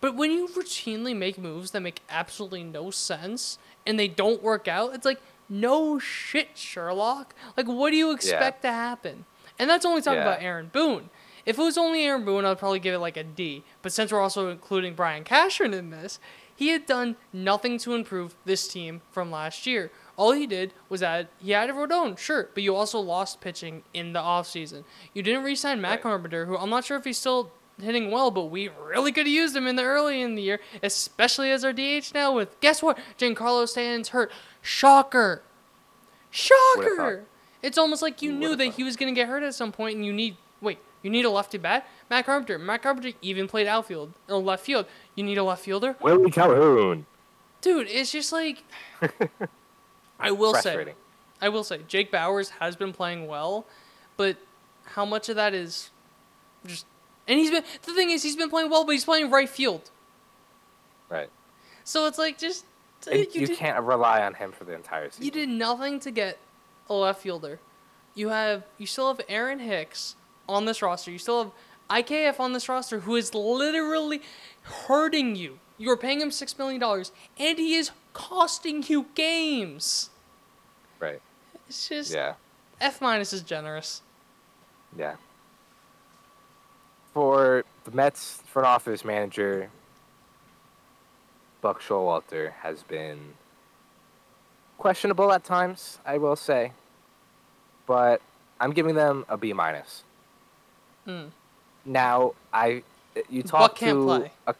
But when you routinely make moves that make absolutely no sense and they don't work out, it's like, no shit, Sherlock. Like, what do you expect to happen? And that's only talking Yeah. about Aaron Boone. If it was only Aaron Boone, I'd probably give it like a D. But since we're also including Brian Cashman in this, he had done nothing to improve this team from last year. All he did was add he added Rodon, sure, but you also lost pitching in the offseason. You didn't re-sign Matt Right. Carpenter, who I'm not sure if he's still hitting well, but we really could have used him in the early in the year, especially as our DH now with guess what? Giancarlo Stanton's hurt. Shocker. Shocker. It's almost like you knew that thought? he was gonna get hurt at some point and you need wait, you need a lefty bat? Matt Carpenter. Matt Carpenter even played outfield or left field. You need a left fielder? Willie Calhoun. Dude, it's just like I will say I will say Jake Bauers has been playing well, but how much of that is just and he's been the thing is he's been playing well, but he's playing right field. Right. So it's like just And you, you, did, can't rely on him for the entire season. you did nothing to get a left fielder. You have you still have Aaron Hicks on this roster. You still have IKF on this roster who is literally hurting you. You're paying him six million dollars, and he is costing you games. Right. It's just Yeah. F minus is generous. Yeah. For the Mets front office manager, Buck Showalter has been questionable at times, I will say. But I'm giving them a B minus. Hmm. Now, I you talk Buck can't to play. a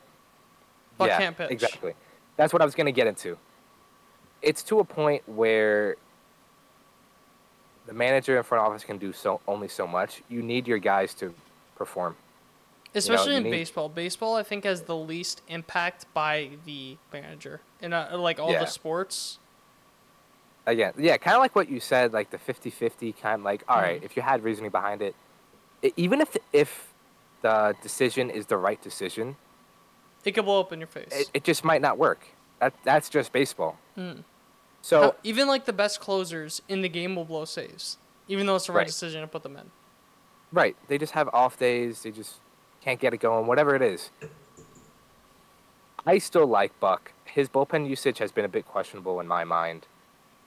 Buck yeah, can't pitch. Exactly. That's what I was going to get into. It's to a point where the manager and front office can do so only so much. You need your guys to perform. Especially you in need- baseball. Baseball, I think, has the least impact by the manager in uh, like all Yeah. the sports. Again, yeah, kind of like what you said, like the 50-50 kind of like, all right, Mhm. if you had reasoning behind it, i even if if the decision is the right decision, It could blow up in your face. it, it just might not work. That that's just baseball. Mm. So How- even like the best closers in the game will blow saves, even though it's the right, Right. decision to put them in. Right. They just have off days. They just can't get it going, whatever it is. I still like Buck. His bullpen usage has been a bit questionable in my mind.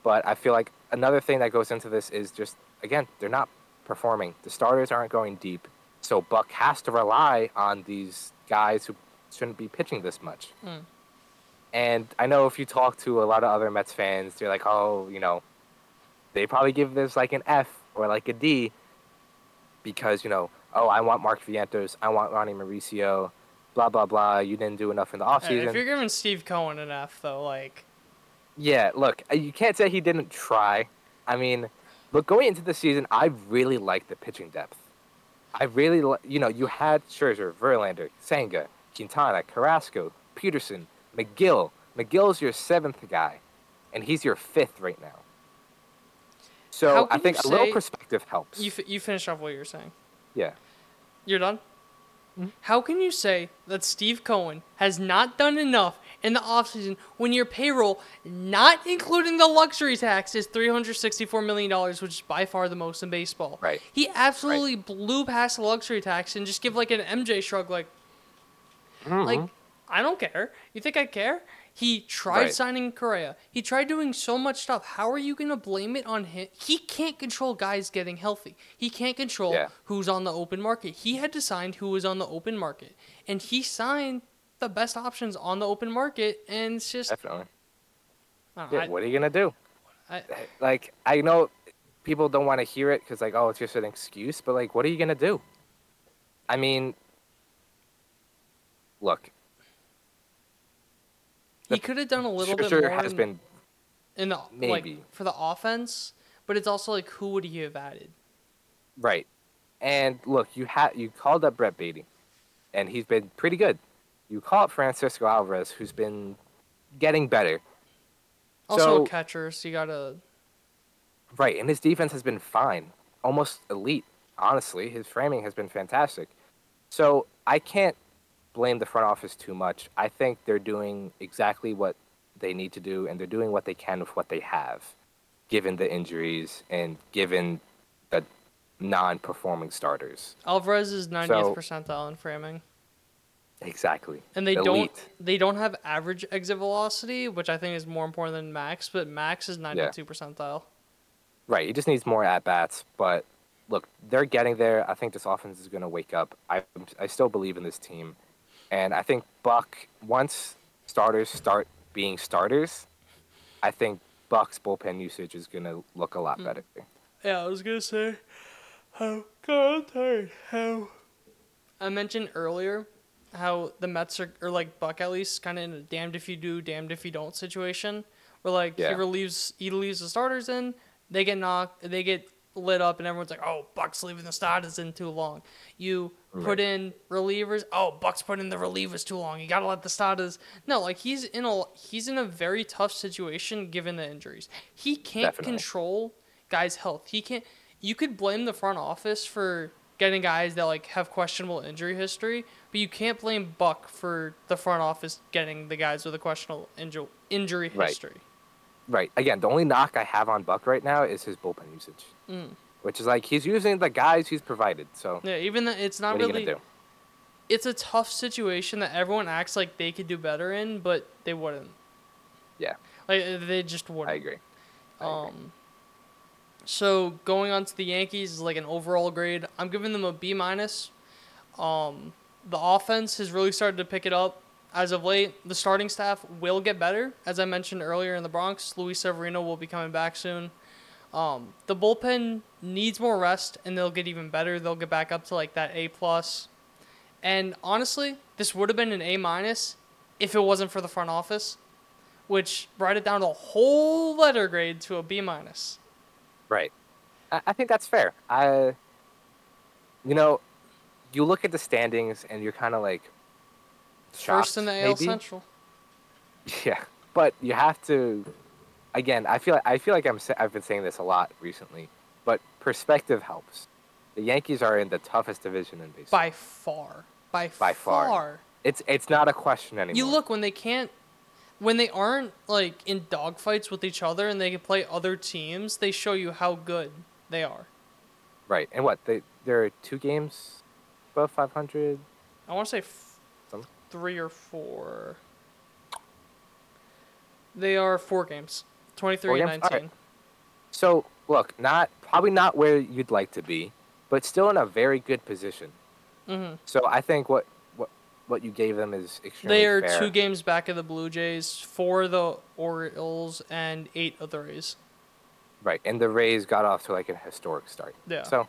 But I feel like another thing that goes into this is just, again, they're not performing. The starters aren't going deep. So Buck has to rely on these guys who shouldn't be pitching this much. Mm. And I know if you talk to a lot of other Mets fans, they're like, oh, you know, they probably give this like an F or like a D because, you know, oh, I want Mark Vientos, I want Ronny Mauricio, blah, blah, blah. You didn't do enough in the Hey, offseason. if you're giving Steve Cohen an F, though, like Yeah, look, uh, you can't say he didn't try. I mean, look, going into the season, I really liked the pitching depth. I really, li- you know, you had Scherzer, Verlander, Senga, Quintana, Carrasco, Peterson, Megill. Megill's your seventh guy, and he's your fifth right now. So I think a little perspective helps. you f- you finish off what you're saying. yeah. You're done? Mm-hmm. How can you say that Steve Cohen has not done enough in the offseason when your payroll, not including the luxury tax, is $364 million, which is by far the most in baseball? Right. He absolutely blew past the luxury tax and just give like an MJ shrug, like, mm-hmm. like, I don't care. You think I care? He tried Right. signing Correa. He tried doing so much stuff. How are you going to blame it on him? He can't control guys getting healthy. He can't control Yeah. who's on the open market. He had to sign who was on the open market. And he signed the best options on the open market. And it's just, Definitely. Know, Yeah, I- what are you gonna do? I- eh, Like, I know people don't want to hear it because, like, oh, it's just an excuse. But like, what are you gonna do? I mean, look, he could have done a little bit Scherzer more has in, been in the maybe. like for the offense, but it's also like who would he have added? right. And look, you had you called up Brett Baty, and he's been pretty good. You call up Francisco Alvarez, who's been getting better. Also So- a catcher, so you gotta Right, and his defense has been fine, almost elite. Honestly, his framing has been fantastic. So I can't blame the front office too much. I think they're doing exactly what they need to do, and they're doing what they can with what they have, given the injuries and given the non-performing starters. Alvarez is 90th So- percentile in framing. Exactly. And they Elite. don't they don't have average exit velocity, which I think is more important than max, but max is 92 percentile. Right. He just needs more at bats. But look, they're getting there. I think this offense is going to wake up. I I still believe in this team, and I think Buck once starters start being starters, I think Buck's bullpen usage is going to look a lot hmm. better. Yeah, I was gonna say how God I'm. How I mentioned earlier how the Mets are or like Buck at least kind of in a damned if you do, damned if you don't situation. Where like Yeah. he relieves he leaves the starters in, they get knocked they get lit up and everyone's like, Oh, Buck's leaving the starters in too long. You put Right. in relievers, oh Buck's put in the relievers too long. You gotta let the starters No, like he's in a he's in a very tough situation given the injuries. He can't Definitely. control guys' health. He can't. You could blame the front office for getting guys that like have questionable injury history, but you can't blame Buck for the front office getting the guys with a questionable inju- injury Right. history. Right. Again, the only knock I have on Buck right now is his bullpen usage, which is like he's using the guys he's provided. So Yeah, even that it's not what are you really. gonna do? It's a tough situation that everyone acts like they could do better in, but they wouldn't. Yeah, Like they just wouldn't. I agree. I agree. Um, so going on to the Yankees is like an overall grade. I'm giving them a B minus. Um, the offense has really started to pick it up as of late. The starting staff will get better, as I mentioned earlier in the Bronx. Luis Severino will be coming back soon. Um, the bullpen needs more rest, and they'll get even better. They'll get back up to like that A plus. And honestly, this would have been an A minus if it wasn't for the front office, which brought it down a whole letter grade to a B minus. Right. I, think that's fair. I, you know, you look at the standings and you're kind of like First in the AL maybe. Central. Yeah, but you have to. Again, I feel I feel like I'm I've been saying this a lot recently, but perspective helps. The Yankees are in the toughest division in baseball. By far. By, By far. It's it's not a question anymore. You look when they can't when they aren't like in dogfights with each other and they can play other teams, they show you how good they are. right, and what they there are two games above 500. I want to say three or four. They are four games, twenty three Four and games? All right. nineteen. So look, not probably not where you'd like to be, but still in a very good position. Mm-hmm. So I think what what what you gave them is extremely They are fair. two games back of the Blue Jays, four of the Orioles, and eight of the Rays. Right, and the Rays got off to like a historic start. Yeah. So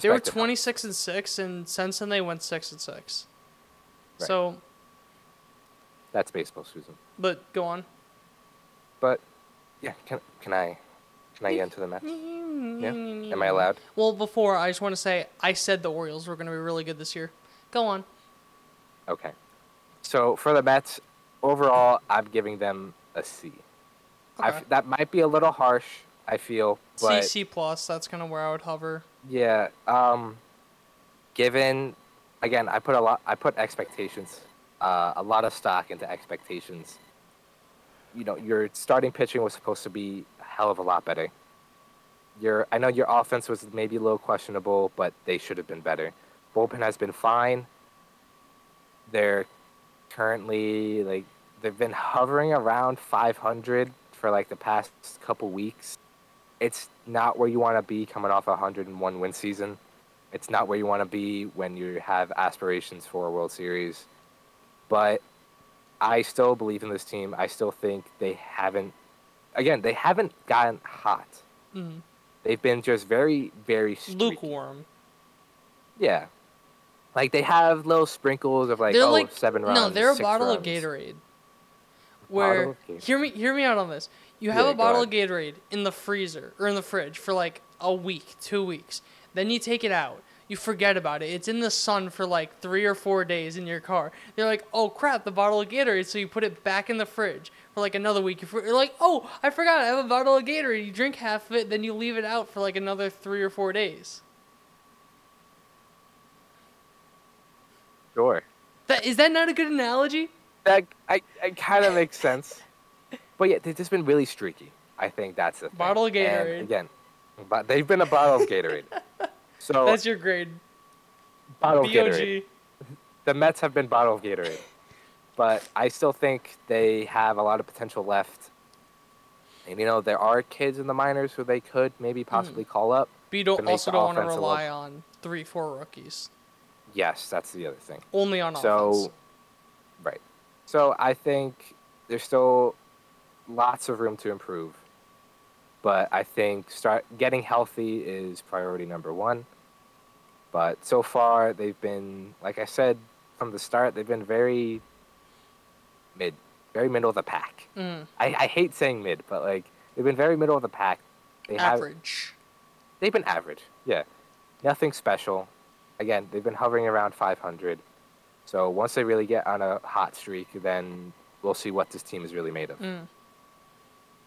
They were perspective twenty helps. six and six, and since then they went six and six. Right. So, That's baseball, Susan. but go on. But yeah, can can I can I get into the match? Yeah. Am I allowed? Well, before I just want to say I said the Orioles were going to be really good this year. Go on. Okay. So for the Mets, overall, I'm giving them a C. I Okay. f- that might be a little harsh. I feel, C but C plus. That's kind of where I would hover. yeah. Um, given, again, I put a lot. I put expectations, uh, a lot of stock into expectations. You know, your starting pitching was supposed to be a hell of a lot better. Your, I know your offense was maybe a little questionable, but they should have been better. Bullpen has been fine. They're currently like they've been hovering around 500 for like the past couple weeks. It's not where you want to be coming off a 101 win season. It's not where you want to be when you have aspirations for a World Series. But I still believe in this team. I still think they haven't, again, they haven't gotten hot. Mhm. They've been just very, very streaky. Lukewarm. Yeah. Like they have little sprinkles of like, they're oh, like seven runs. no, they're a bottle of. Gatorade. Where of Gatorade. hear me hear me out on this. You have Yeah, a bottle of Gatorade in the freezer or in the fridge for like a week, two weeks. Then you take it out. You forget about it. It's in the sun for like three or four days in your car. They're like, oh crap, the bottle of Gatorade. So you put it back in the fridge for like another week. You're like, oh, I forgot I have a bottle of Gatorade. You drink half of it, then you leave it out for like another three or four days. Sure. That is that not a good analogy? That I, I kind of makes sense. But yeah, they've just been really streaky. I think that's the thing. Bottle of And Gatorade. again, but they've been a bottle of Gatorade. So That's your grade. bottle of Gatorade. The Mets have been bottle of Gatorade. But I still think they have a lot of potential left. And you know, there are kids in the minors who they could maybe hmm. possibly call up. But you don't, also don't want to rely on three, four rookies. Yes, that's the other thing. Only on So, offense. right. So I think there's still lots of room to improve, but I think start getting healthy is priority number one. But so far they've been, like I said from the start, they've been very mid, very middle of the pack. Mm, I, I hate saying mid, but like they've been very middle of the pack. They have average. they've been average. Yeah, nothing special. Again, they've been hovering around 500. So once they really get on a hot streak, then we'll see what this team is really made of. Mm.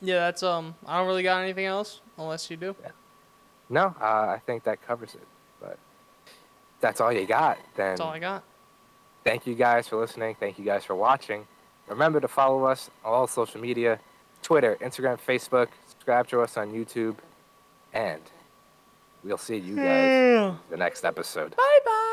Yeah, that's um. I don't really got anything else, unless you do. Yeah. No, uh, I think that covers it. But that's all you got. Then That's all I got. thank you guys for listening. Thank you guys for watching. Remember to follow us on all social media: Twitter, Instagram, Facebook. Subscribe to us on YouTube, and we'll see you guys in the next episode. Bye bye.